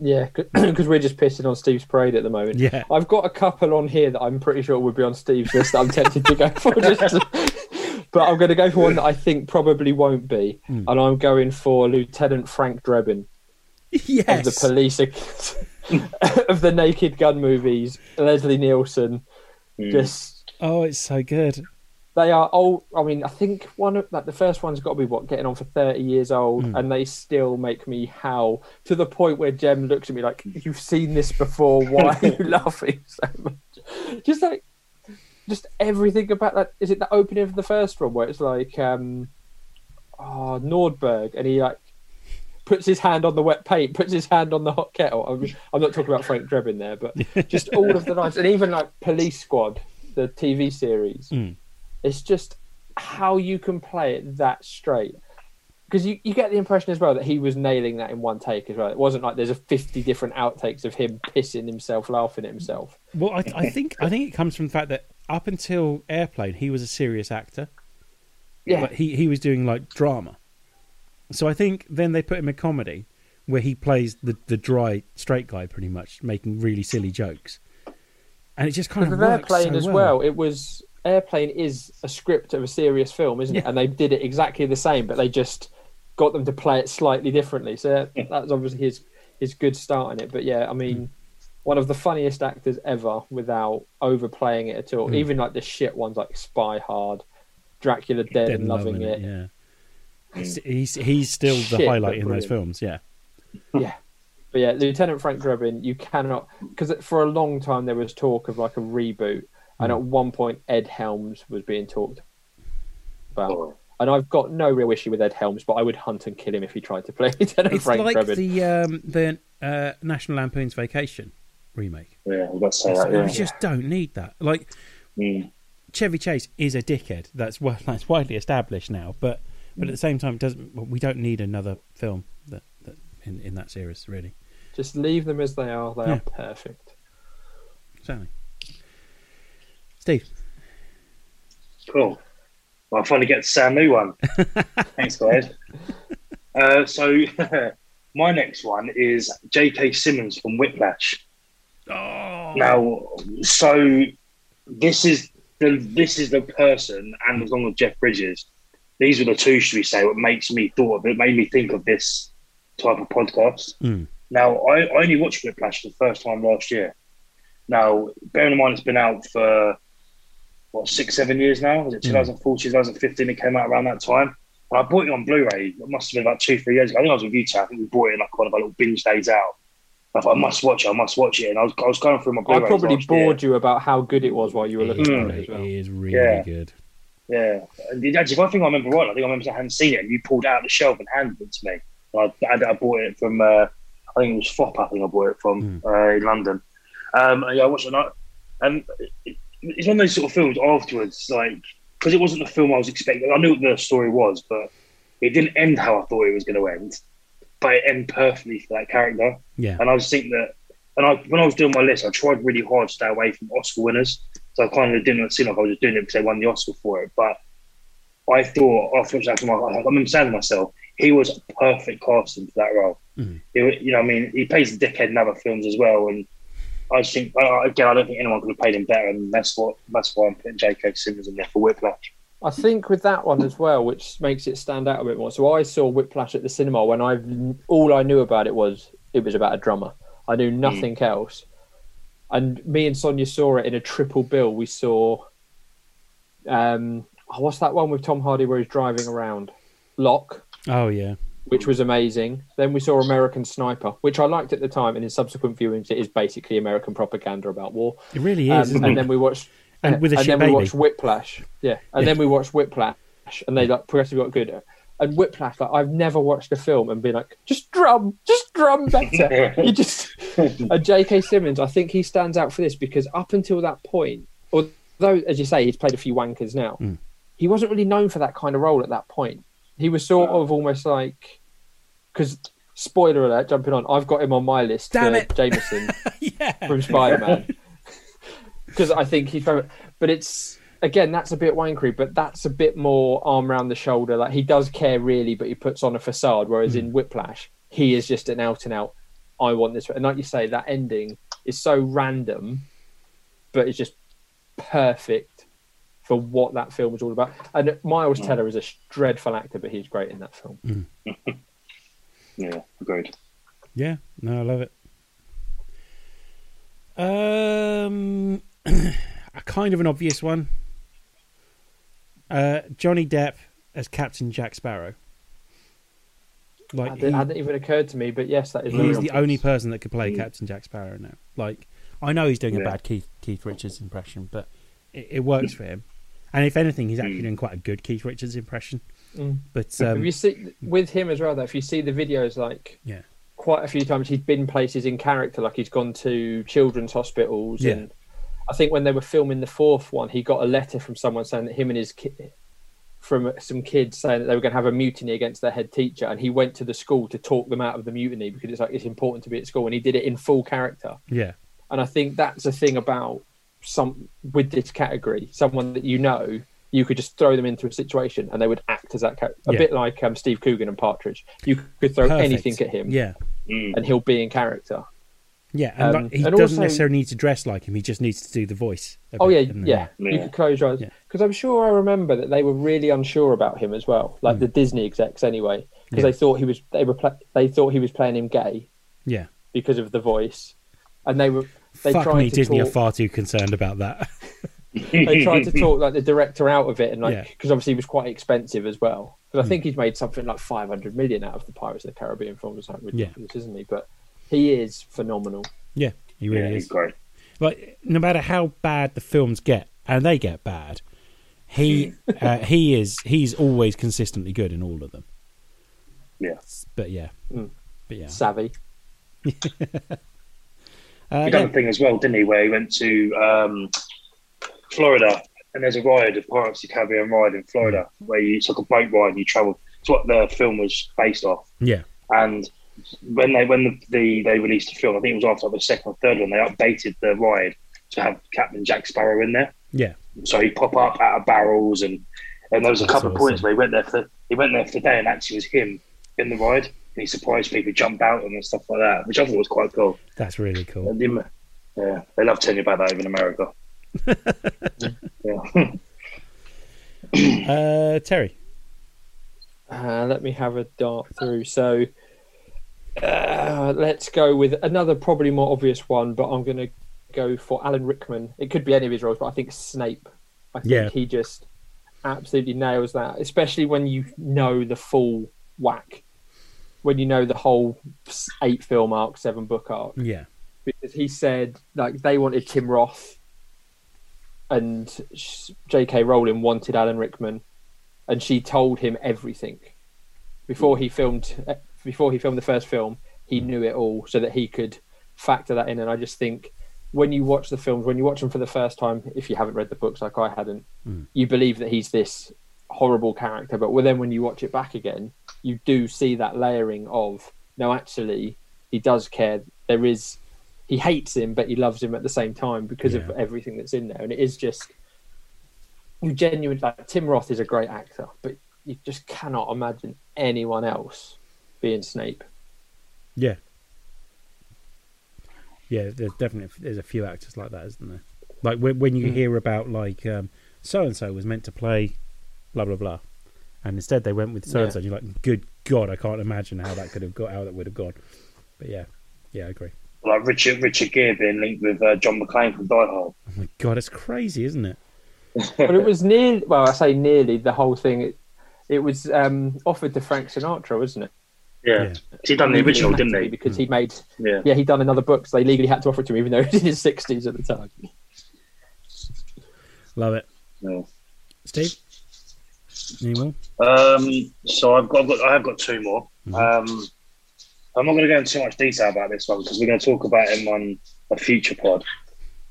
Yeah, because we're just pissing on Steve's parade at the moment. Yeah, I've got a couple on here that I'm pretty sure would be on Steve's list that I'm tempted to go for. Just to- but I'm going to go for one that I think probably won't be. Mm. And I'm going for Lieutenant Frank Drebin yes. of the police of the Naked Gun movies. Leslie Nielsen. Mm. Just Oh, it's so good. They are old. I mean, I think one of like the first one's got to be what getting on for thirty years old, Mm. and they still make me howl to the point where Jem looks at me like, "You've seen this before. Why are you laughing so much?" Just like, just everything about that. Is it the opening of the first one where it's like, um, oh Nordberg, and he like puts his hand on the wet paint, puts his hand on the hot kettle. I mean, I'm not talking about Frank Drebin there, but just all of the lines, and even like Police Squad, the TV series. Mm. It's just how you can play it that straight. Because you, you get the impression as well that he was nailing that in one take as well. It wasn't like there's a 50 different outtakes of him pissing himself, laughing at himself. Well, I, I think I think it comes from the fact that up until Airplane, he was a serious actor, Yeah. but he he was doing like drama. So I think then they put him in comedy, where he plays the the dry straight guy, pretty much making really silly jokes, and it just kind Because of works Airplane so as well. well, it was Airplane is a script of a serious film, isn't it? Yeah. And they did it exactly the same, but they just got them to play it slightly differently. So that's obviously his his good start in it. But yeah, I mean, Hmm. one of the funniest actors ever without overplaying it at all. Mm. Even like the shit ones like Spy Hard, Dracula Dead, and Loving, it. Yeah, he's, he's he's still the highlight in those films. Yeah, Yeah. But yeah, Lieutenant Frank Drebin, you cannot because for a long time there was talk of like a reboot, and at one point Ed Helms was being talked about. Oh, And I've got no real issue with Ed Helms, but I would hunt and kill him if he tried to play Lieutenant It's Frank like Drebin. the um, the uh, National Lampoon's Vacation remake. yeah, I was about to say It's that. like, Yeah. We just don't need that. Like Mm. Chevy Chase is a dickhead. That's wi- that's widely established now. But but at the same time, it doesn't well, we don't need another film that, that in in that series really. Just leave them as they are. They Yeah. are perfect. Certainly. Steve. Cool. Well, I finally get a new one. Thanks, guys. Uh, so, my next one is J.K. Simmons from Whiplash. Oh Now, so this is the this is the person, and along with Jeff Bridges, these are the two, should we say, what makes me thought of it, made me think of this type of podcast. Mm. Now, I, I only watched Whiplash for the first time last year. Now, bearing in mind it's been out for what six, seven years now. Was it 2014, 2015? It came out around that time. And I bought it on Blu-ray. It must have been about two, three years ago. I think I was with you, Chad. I think we bought it in like one of our little binge days out. I thought I must watch it. I must watch it. And I was, I was going through my I Blu-rays probably last year. bored you about how good it was while you were looking Mm. at it as well. It is really Yeah. good. Yeah, and it- actually, if I think I remember right, I think I remember I hadn't seen it, and you pulled it out of the shelf and handed it to me. I, I, I bought it from, uh, I think it was Fopp. I think I bought it from uh, in London. Um, yeah, I watched it, and I- and it, it's one of those sort of films afterwards, like because it wasn't the film I was expecting. I knew what the story was, but it didn't end how I thought it was going to end. But it ended perfectly for that character. Yeah. And I just think that, and I when I was doing my list, I tried really hard to stay away from Oscar winners. So I kind of didn't seem like I was just doing it because they won the Oscar for it. But I thought after watching I remember saying to myself, he was a perfect casting for that role. Mhm. He you know, I mean, he plays the dickhead in other films as well, and I just think again, I don't think anyone could have played him better, and that's what that's why I'm putting J.K. Simmons in there for Whiplash. I think with that one as well, which makes it stand out a bit more. So I saw Whiplash at the cinema when I all I knew about it was it was about a drummer. I knew nothing else. And me and Sonia saw it in a triple bill. We saw, um, oh, what's that one with Tom Hardy where he's driving around? Locke, Oh yeah. Which was amazing. Then we saw American Sniper, which I liked at the time, and in subsequent viewings, it is basically American propaganda about war. It really Um, is, isn't and it? then we watched, And with a and shit then we baby. watched Whiplash. Yeah, and then we watched Whiplash, and they like progressively got good. And Whiplash, like I've never watched a film and been like, just drum, just drum better. you just and J.K. Simmons, I think he stands out for this because up until that point, although as you say, he's played a few wankers now, Mm. he wasn't really known for that kind of role at that point. He was sort of almost like because spoiler alert, jumping on, I've got him on my list. Damn it. Jameson yeah. from Spider Man because I think he's very. But it's again that's a bit wankery, but that's a bit more arm around the shoulder. Like he does care really, but he puts on a facade. Whereas in hmm. Whiplash, he is just an out and out. I want this, and like you say, that ending is so random, but it's just perfect for what that film was all about. And Miles hmm. Teller is a dreadful actor, but he's great in that film. Hmm. Yeah, agreed. Yeah, no, I love it. Um, a kind of an obvious one. Uh, Johnny Depp as Captain Jack Sparrow. Like That hadn't even occurred to me, but yes, that is. he, very he's the obvious. only person that could play Mm. Captain Jack Sparrow now. Like I know he's doing a bad Keith Keith Richards impression, but it, it works for him. And if anything, he's actually Mm. doing quite a good Keith Richards impression. Mm. But if um, you see with him as well, though, if you see the videos, like Yeah. quite a few times he's been places in character, like he's gone to children's hospitals, Yeah. and I think when they were filming the fourth one, he got a letter from someone saying that him and his kid, from some kids saying that they were going to have a mutiny against their head teacher, and he went to the school to talk them out of the mutiny because it's like it's important to be at school, and he did it in full character. yeah, And I think that's a thing about some with this category, someone that you know, you could just throw them into a situation and they would act as that character. A Yeah. bit like um, Steve Coogan and Partridge. You could throw Perfect. anything at him yeah, Mm. and he'll be in character. yeah. And Um, like, he and doesn't also- necessarily need to dress like him. He just needs to do the voice. Oh bit, yeah, and then- yeah. You could close your eyes Yeah. because I'm sure I remember that they were really unsure about him as well, like Mm. the Disney execs anyway, because Yeah. they thought he was they were pla- they thought he was playing him gay yeah. because of the voice, and they were they Fuck tried me, to Disney talk, are far too concerned about that. they tried to talk like the director out of it, and like Yeah. because obviously it was quite expensive as well. Because I Mm. think he's made something like 500 million out of the Pirates of the Caribbean film or something Yeah. isn't he? But He is phenomenal. Yeah, he Yeah, really he's is. great. Like no matter how bad the films get, and they get bad, he uh, he is he's always consistently good in all of them. Yeah. But yeah, Mm. but yeah. Savvy. Uh, He done yeah. a thing as well, didn't he? Where he went to um, Florida, and there's a ride, a Pirates of the Caribbean ride in Florida, where you, it's like a boat ride and you travel. It's what the film was based off. yeah, And when they when the, the they released the film, I think it was after the second or third one, they updated the ride to have Captain Jack Sparrow in there. yeah, So he'd pop up out of barrels, and and there was a That's couple of points where he went there for he went there for the day, and actually was him in the ride, and he surprised people, jumped out and stuff like that, which I thought was quite cool. that's really cool. Yeah, they love telling you about that over in America. Yeah. Uh, Terry, Uh, let me have a dart through. So uh, let's go with another probably more obvious one, but I'm going to go for Alan Rickman. It could be any of his roles, but I think Snape. I think Yeah. he just absolutely nails that, especially when you know the full whack, when you know the whole eight film arc, seven book arc yeah, because he said like they wanted Tim Roth and J.K. Rowling wanted Alan Rickman, and she told him everything before he filmed. eh, Before he filmed the first film, he knew it all so that he could factor that in. And I just think when you watch the films, when you watch them for the first time, if you haven't read the books like I hadn't, Mm. you believe that he's this horrible character. But then when you watch it back again, you do see that layering of no, actually, he does care. There is he hates him, but he loves him at the same time because of everything that's in there. And it is just you genuinely like Tim Roth is a great actor, but you just cannot imagine anyone else being Snape. yeah, yeah. There's definitely there's a few actors like that, isn't there? Like when, when you Mm. hear about like so and so was meant to play blah blah blah, and instead they went with so and so. You're like, good God, I can't imagine how that could have got how that would have gone. But yeah, yeah, I agree. Like Richard Richard Gere being linked with uh, John McClane from Die Hard. Oh my God, it's crazy, isn't it? But it was nearly well, I say nearly the whole thing. It, it was um, offered to Frank Sinatra, wasn't it? Yeah, Yeah. he done the original, didn't he? Because he made Yeah. yeah, he'd done another book, so they legally had to offer it to him, even though he was in his sixties at the time. Love it, yeah. Steve. Any more? Um, so I've got, I've got I have got two more. Mhm. Um, I'm not going to go into too much detail about this one because we're going to talk about him on a future pod.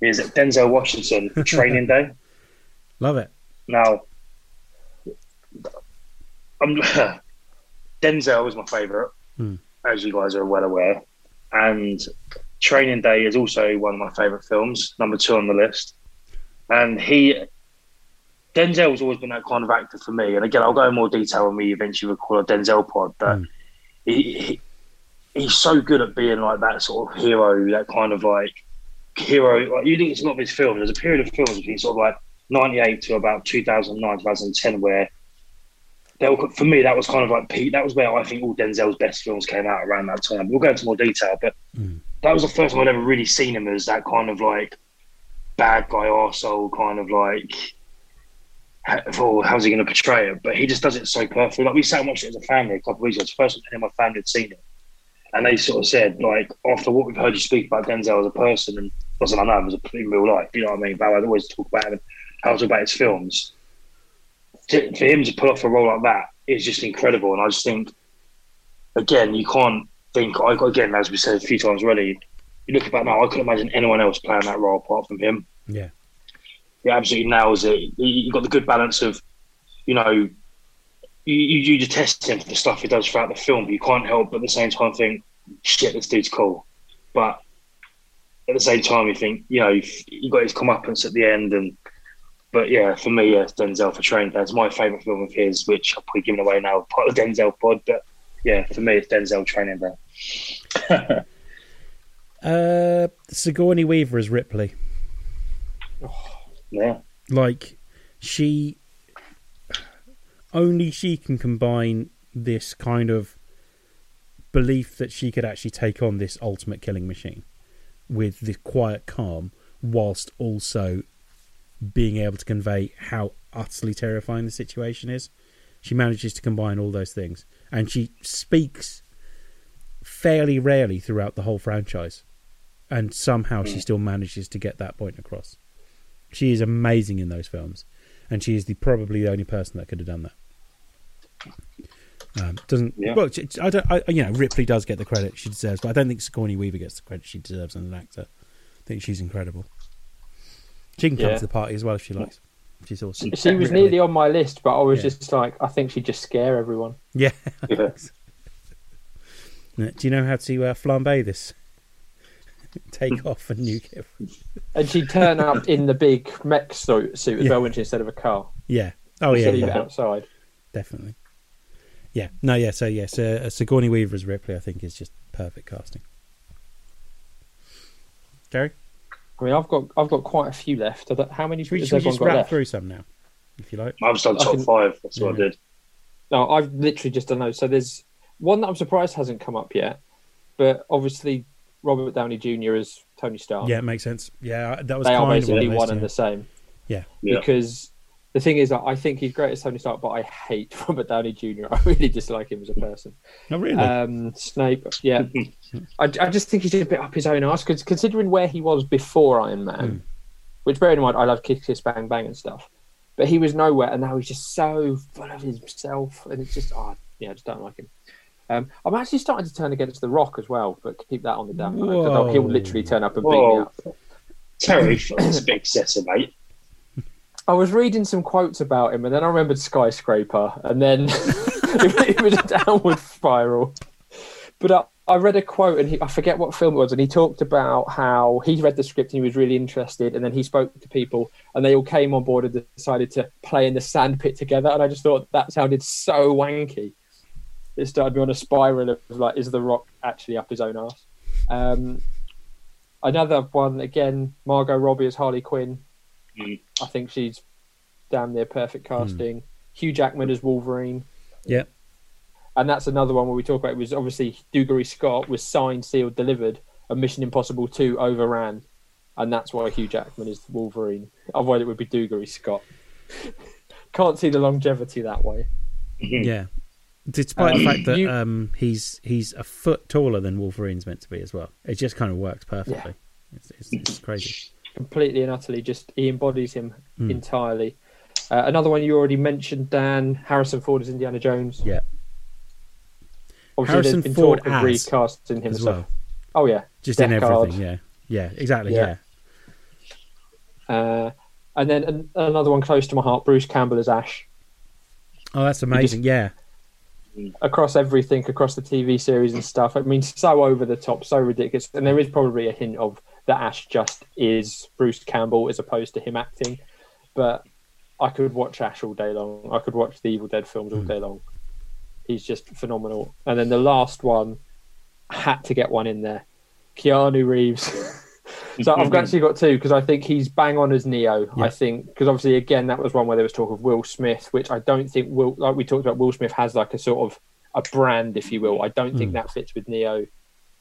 Is Denzel Washington Training Day? Love it. Now, I'm, Denzel is my favourite, Hmm. as you guys are well aware, and Training Day is also one of my favourite films, number two on the list. And he, Denzel's always been that kind of actor for me. And again, I'll go in more detail when we eventually record a Denzel pod, but he, he he's so good at being like that sort of hero, that kind of like hero. Like, you think it's a lot of his films. There's a period of films between sort of like 98 to about 2009, 2010, where were, for me, that was kind of like Pete. That was where I think all Denzel's best films came out around that time. We'll go into more detail, but Mm. that was the first time I'd ever really seen him as that kind of like bad guy arsehole, kind of like. Oh, how's he going to portray it? But he just does it so perfectly. Like we sat and watched it as a family a couple of weeks ago. It's the first time any of my family had seen it, and they sort of said, like, after what we've heard you speak about Denzel as a person, and wasn't I know him as a in real life, you know what I mean? But I'd always talk about him how talk about his films. To, for him to pull off a role like that is just incredible, and I just think, again, you can't think. I again, as we said a few times already, you look back now, I couldn't imagine anyone else playing that role apart from him Yeah, he absolutely nails it. You got the good balance of, you know, you, you, you detest him for the stuff he does throughout the film, but you can't help but at the same time think, shit, this dude's cool. But at the same time, you think, you know, you've, you got his comeuppance at the end. and But yeah, for me, yeah, it's Denzel for Train. It's my favourite film of his, which I'll probably giving away now, part of the Denzel pod. But yeah, for me, it's Denzel Training Day. uh, Sigourney Weaver as Ripley. Yeah. like she only she can combine this kind of belief that she could actually take on this ultimate killing machine with the quiet calm whilst also being able to convey how utterly terrifying the situation is she manages to combine all those things and she speaks fairly rarely throughout the whole franchise, and somehow she hmm. still manages to get that point across. She is amazing in those films, and she is the probably the only person that could have done that. Um, doesn't Yeah. well? I don't. I, you know, Ripley does get the credit she deserves, but I don't think Sigourney Weaver gets the credit she deserves as an actor. I think she's incredible. She can come Yeah. to the party as well if she likes. She's awesome. She was nearly on my list, but I was Yeah. just like, I think she'd just scare everyone. Yeah. Do you know how to uh, flambe this? Take off and nuke it. And she'd turn up in the big mech suit, suit as well, she instead of a car. Yeah. Oh yeah, leave it outside. definitely. Yeah. No. Yeah. So yes, uh, uh, Sigourney Weaver as Ripley, I think, is just perfect casting. Gary, I mean, I've got I've got quite a few left. How many should we, has should we just got wrap left? through some now, if you like? I've just done top can- five. That's what I did. No, I've literally just done those. So there's one that I'm surprised hasn't come up yet, but obviously Robert Downey Jr. as Tony Stark. Yeah, it makes sense. Yeah, that was they are kind of basically on one list, and the same. Yeah. Yeah. Because the thing is, I think he's great as Tony Stark, but I hate Robert Downey Jr. I really dislike him as a person. Oh really? Um, Snape, yeah. I, I just think he's a bit up his own arse because considering where he was before Iron Man, Hmm. which bearing in mind I love Kiss Kiss Bang Bang and stuff, but he was nowhere and now he's just so full of himself and it's just oh yeah, I just don't like him. Um, I'm actually starting to turn against The Rock as well, but keep that on the down low, 'cause I'll- he'll literally turn up and beat me Whoa. up. Terry, that's a bit mate. I was reading some quotes about him, and then I remembered skyscraper, and then it, was a downward spiral. But I, I read a quote, and he, I forget what film it was, and he talked about how he read the script and he was really interested, and then he spoke to people, and they all came on board and decided to play in the sandpit together, and I just thought that sounded so wanky. It started me on a spiral of like, is The Rock actually up his own ass? Um, another one again, Margot Robbie as Harley Quinn. Mm. I think she's damn near perfect casting. Hugh Jackman as Wolverine, yeah. and that's another one where we talk about it was obviously Dougray Scott was signed, sealed, delivered, and Mission Impossible Two overran, and that's why Hugh Jackman is Wolverine. Otherwise, it would be Dougray Scott. Can't see the longevity that way. Yeah. Despite the Um, fact that you- um, he's he's a foot taller than Wolverine's meant to be as well, it just kind of works perfectly. It's, it's, it's crazy. Completely and utterly, just he embodies him Mm. entirely. Uh, another one you already mentioned, Dan Harrison Ford as Indiana Jones. Yeah, Obviously, Harrison there's been Ford talk of as- recasting him as well, stuff. Oh yeah, just in Deckard. everything. Yeah, yeah, exactly. Yeah. Yeah. Uh, and then an- another one close to my heart, Bruce Campbell as Ash. Oh, that's amazing. Yeah, Across everything, across the TV series and stuff. I mean, so over the top, so ridiculous. And there is probably a hint of that Ash just is Bruce Campbell as opposed to him acting. But I could watch Ash all day long. I could watch the Evil Dead films all Hmm. day long. He's just phenomenal. And then the last one, had to get one in there Keanu Reeves. so I've actually got two because I think he's bang on as Neo. Yeah. I think because obviously again that was one where there was talk of Will Smith, which I don't think Will like we talked about. Will Smith has like a sort of a brand, if you will. I don't think Mm. that fits with Neo.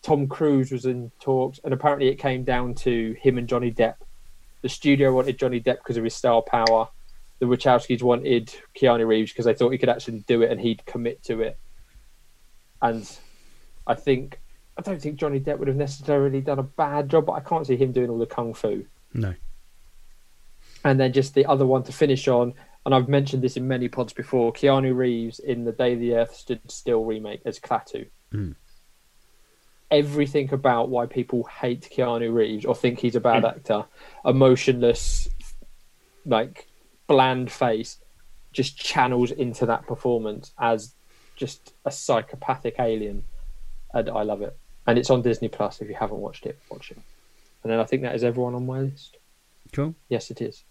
Tom Cruise was in talks, and apparently it came down to him and Johnny Depp. The studio wanted Johnny Depp because of his star power. The Wachowskis wanted Keanu Reeves because they thought he could actually do it and he'd commit to it. And I think I don't think Johnny Depp would have necessarily done a bad job, but I can't see him doing all the kung fu. no, And then just the other one to finish on, and I've mentioned this in many pods before, Keanu Reeves in the Day the Earth Stood Still remake as Klaatu. Mm. Everything about why people hate Keanu Reeves or think he's a bad actor, emotionless, like bland face, just channels into that performance as just a psychopathic alien. And I love it. And it's on Disney Plus. If you haven't watched it, watch it. And then I think that is everyone on my list. cool. Yes, it is.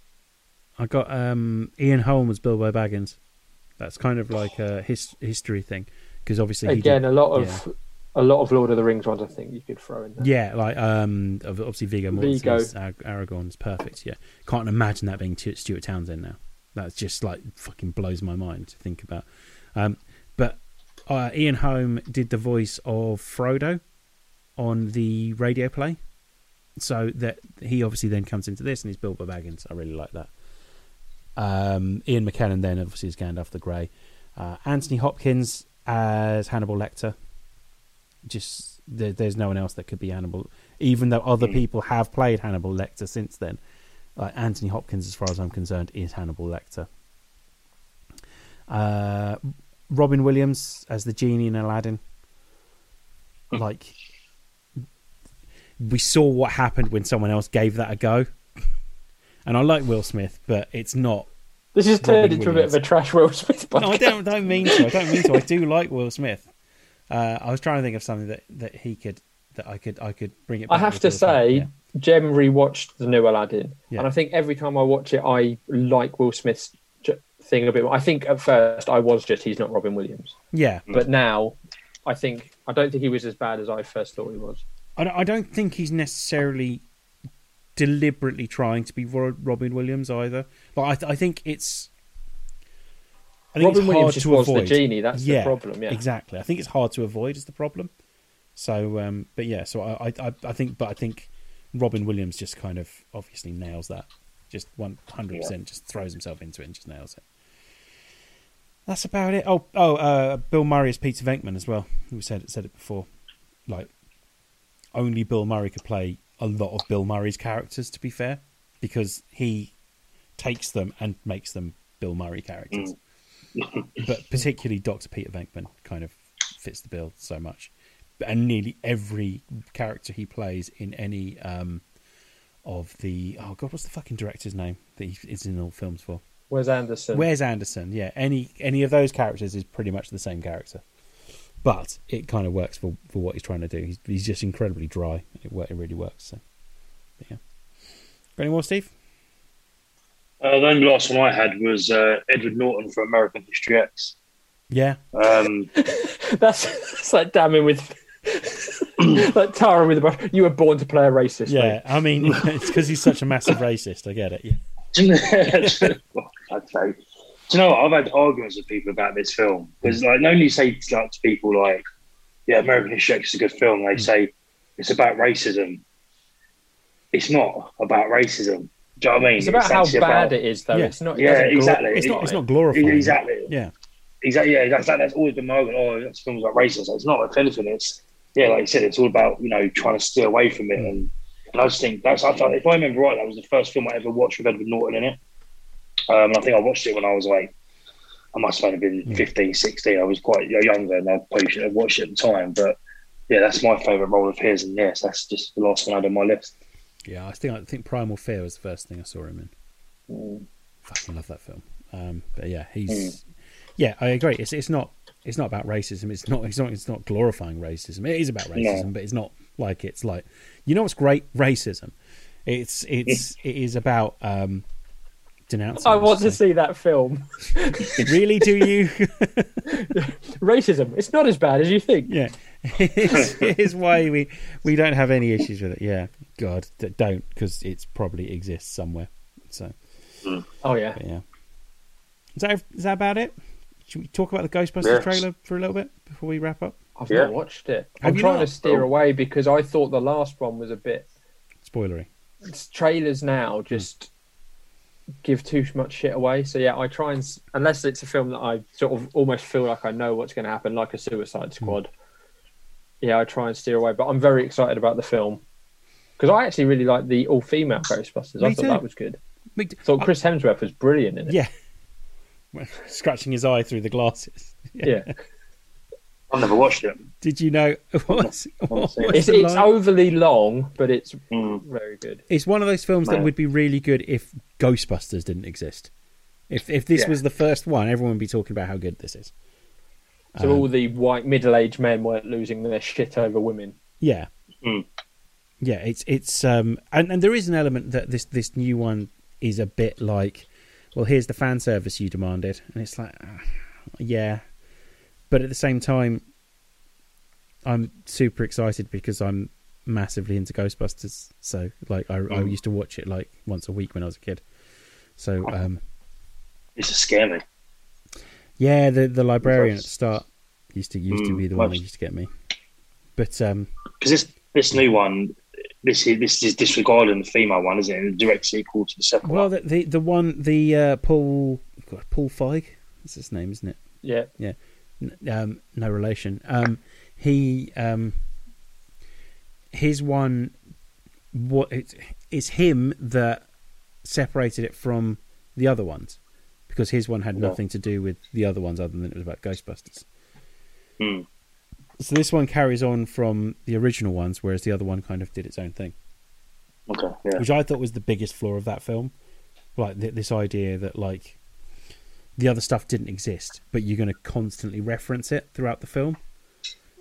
I got um, Ian Holm as Bilbo Baggins. That's kind of like a his, history thing because obviously he again did, a lot of a lot of Lord of the Rings ones. I think you could throw in there. yeah, like um, obviously Viggo. Mortensen's Ar- Aragorn's perfect. Yeah, can't imagine that being Stuart Townsend now. That's just like fucking blows my mind to think about. Um, but uh, Ian Holm did the voice of Frodo on the radio play, so that he obviously then comes into this and he's Bilbo Baggins. I really like that. Um, Ian McKellen then obviously is Gandalf the Grey. Uh, Anthony Hopkins as Hannibal Lecter. Just there, there's no one else that could be Hannibal, even though other Mm. people have played Hannibal Lecter since then. Like Anthony Hopkins, as far as I'm concerned, is Hannibal Lecter. Uh, Robin Williams as the genie in Aladdin. Like we saw what happened when someone else gave that a go. And I like Will Smith, but it's not. This has turned into a bit of a trash Will Smith podcast. No, I don't. Don't mean to. I don't mean to. I do like Will Smith. Uh, I was trying to think of something that, that he could that I could I could bring it. Back. I have to say, Yeah. Jem rewatched the new Aladdin, Yeah. and I think every time I watch it, I like Will Smith's j- thing a bit more. I think at first I was just he's not Robin Williams, yeah. but now I think I don't think he was as bad as I first thought he was. I don't, I don't think he's necessarily deliberately trying to be Robin Williams either. Like I, th- I think it's. I think Robin it's Williams hard to was avoid. the genie. That's yeah, the problem. Yeah, exactly. I think it's hard to avoid is the problem. So, um, but yeah, so I, I, I think, but I think Robin Williams just kind of obviously nails that. Just one hundred percent, just throws himself into it and just nails it. That's about it. Oh, oh, uh, Bill Murray is Peter Venkman as well. We said said it before. Like, only Bill Murray could play a lot of Bill Murray's characters. To be fair, because he takes them and makes them Bill Murray characters. But particularly Doctor Peter Venkman kind of fits the bill so much, and nearly every character he plays in any um, of the oh god, what's the fucking director's name that he is in all films for? Wes Anderson? Wes Anderson? Yeah, any any of those characters is pretty much the same character, but it kind of works for, for what he's trying to do. He's, he's just incredibly dry. It, it really works. So, but yeah. Got any more, Steve? Uh, the only last one I had was uh, Edward Norton for American History X. Yeah, Um, That's, that's like damning with like Tara with the brush. You were born to play a racist. yeah. mate. I mean, it's because he's such a massive racist. I get it. Yeah. do you know, I'd say, do you know what? I've had arguments with people about this film because, like, not only say like, to people like, "Yeah, American History X is a good film," they say it's about racism. It's not about racism. Do you know what I mean? It's about how bad about- it is, though. Yeah. It's not. it Yeah, doesn't glor- exactly. It's not. It's not glorifying. Exactly. Yeah. Exactly. Yeah, that's that's always been my argument. Oh, this film's about racism. It's not. If anything, it's yeah, like you said, it's all about you know trying to steer away from it. And, and I just think that's. I thought, if I remember right, that was the first film I ever watched with Edward Norton in it. Um, and I think I watched it when I was like, I must have only been 15, 16. I was quite younger, and I probably should have watched it at the time. But yeah, that's my favourite role of his. And yes, that's just the last one I had on my list. Yeah, I think I think Primal Fear was the first thing I saw him in. Mm. Fucking love that film. Um, but yeah, he's yeah, I agree. It's it's not it's not about racism. It's not it's not it's not glorifying racism. It is about racism, but it's not like it's like you know what's great racism. It's it's it is about um, denouncing. I want to see that film. Really, do you? Racism. It's not as bad as you think. yeah, it's, it's why we we don't have any issues with it. Yeah, God, don't because it's probably exists somewhere. So. Oh yeah. But yeah. Is that is that about it? Should we talk about the Ghostbusters Yes. trailer for a little bit before we wrap up? I've Yeah. not watched it. Have I'm trying not? to steer Oh. away because I thought the last one was a bit. Spoilery. it's trailers now just give too much shit away. So yeah, I try and unless it's a film that I sort of almost feel like I know what's going to happen, like a Suicide hmm. Squad. Yeah, I try and steer away. But I'm very excited about the film because I actually really like the all-female Ghostbusters. I thought too. that was good. Me- thought Chris Hemsworth was brilliant in it. Yeah. Scratching his eye through the glasses. Yeah, I've never watched it. Did you know what's, what's it's, it's line? overly long, but it's Mm. very good. It's one of those films that would be really good if Ghostbusters didn't exist. If if this Yeah. was the first one, everyone would be talking about how good this is. So Um, all the white middle-aged men weren't losing their shit over women. Yeah. Mm. Yeah, it's it's um and, and there is an element that this this new one is a bit like well here's the fan service you demanded and it's like ah, yeah. But at the same time I'm super excited because I'm massively into Ghostbusters. So like I I Mm. used to watch it like once a week when I was a kid. So um It's just scare me. yeah, the the librarian at the start used to used to Mm, be the one that used to get me. But um because this this new one, this is this is disregarding the female one, isn't it? A direct sequel to the second Well, one. the the, the one the uh, Paul God, Paul Feig, that's his name, isn't it? Yeah, N- Um, no relation. Um, he um, his one what it, it's him that separated it from the other ones because his one had nothing to do with the other ones other than it was about Ghostbusters. Hmm. So this one carries on from the original ones, whereas the other one kind of did its own thing, Okay, yeah. which I thought was the biggest flaw of that film. Like th- this idea that like the other stuff didn't exist, but you're going to constantly reference it throughout the film.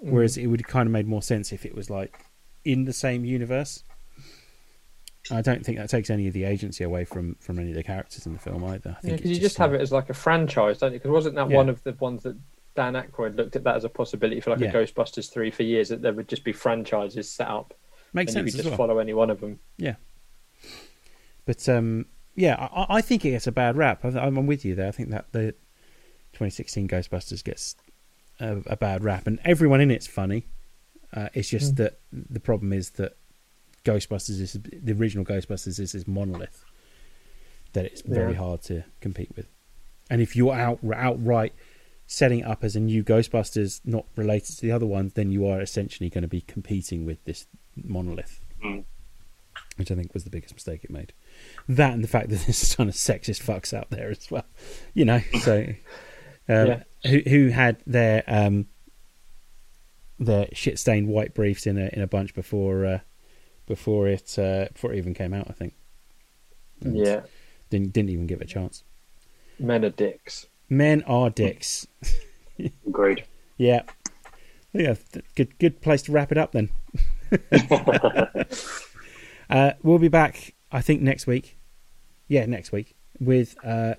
Whereas it would kind of made more sense if it was like in the same universe. I don't think that takes any of the agency away from from any of the characters in the film either. I Yeah, think because you just have it as like a franchise, don't you? Because wasn't that Yeah. one of the ones that Dan Aykroyd looked at that as a possibility for like Yeah. a Ghostbusters three for years that there would just be franchises set up makes and you could just well. follow any one of them. Yeah. But um, yeah, I, I think it gets a bad rap. I, I'm with you there. I think that the 2016 Ghostbusters gets a, a bad rap, and everyone in it's funny. Uh, it's just Mm. that the problem is that Ghostbusters is the original Ghostbusters is this monolith that it's very Yeah. hard to compete with. And if you're out outright setting up as a new Ghostbusters, not related to the other ones, then you are essentially going to be competing with this monolith Mm. Which I think was the biggest mistake it made. That and the fact that there's a ton of sexist fucks out there as well, you know. So, um, Yeah. who who had their um, their shit stained white briefs in a in a bunch before uh, before it uh, before it even came out, I think. And Yeah, didn't didn't even give it a chance. men are dicks. Men are dicks. Agreed. Yeah, yeah. Good good place to wrap it up then. Uh, we'll be back, I think, next week. Yeah, next week with uh,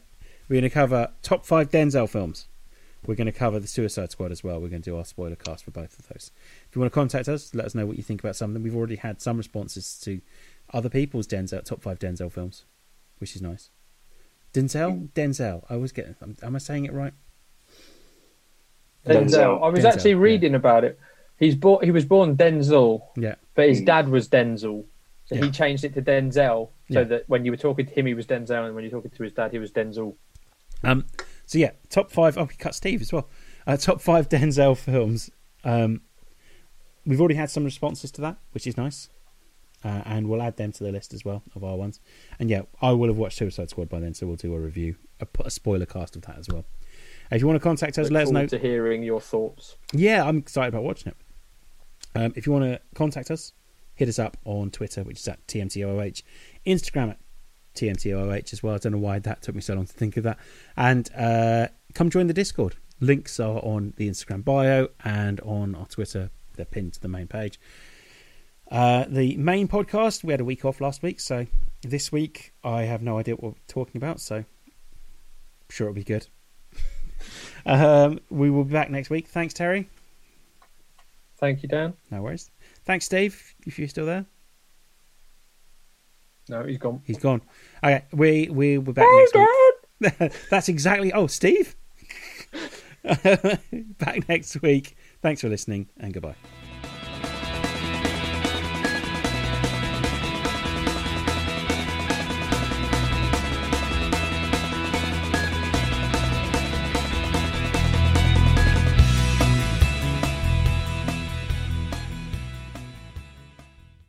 we're going to cover top five Denzel films. We're going to cover the Suicide Squad as well. We're going to do our spoiler cast for both of those. If you want to contact us, let us know what you think about some of them. We've already had some responses to other people's Denzel top five Denzel films, which is nice. Denzel, Denzel. I always get. Am, am I saying it right? Denzel. Denzel. I was Denzel, actually yeah. reading about it. He's born. He was born Denzel, Yeah, but his Mm. dad was Denzel, so Yeah. he changed it to Denzel, so Yeah. that when you were talking to him, he was Denzel, and when you're talking to his dad, he was Denzel. Um, so yeah, top five. Oh, we cut Steve as well. Uh, top five Denzel films. Um, we've already had some responses to that, which is nice, uh, and we'll add them to the list as well of our ones. And yeah, I will have watched Suicide Squad by then, so we'll do a review, a, a spoiler cast of that as well. If you want to contact us, Look let us know. to hearing your thoughts. Yeah, I'm excited about watching it. Um, if you want to contact us, hit us up on Twitter, which is at TMTOOH, Instagram at TMTOOH as well. I don't know why that took me so long to think of that. And uh, come join the Discord. Links are on the Instagram bio and on our Twitter. They're pinned to the main page. Uh, the main podcast, we had a week off last week, so this week I have no idea what we're talking about, so I'm sure it'll be good. um, we will be back next week. Thanks, Terry. Thank you, Dan. No worries. Thanks, Steve, if you're still there. No, he's gone. He's gone. Okay, we we we're back next week. That's exactly. Oh, Steve. back next week. Thanks for listening, and goodbye.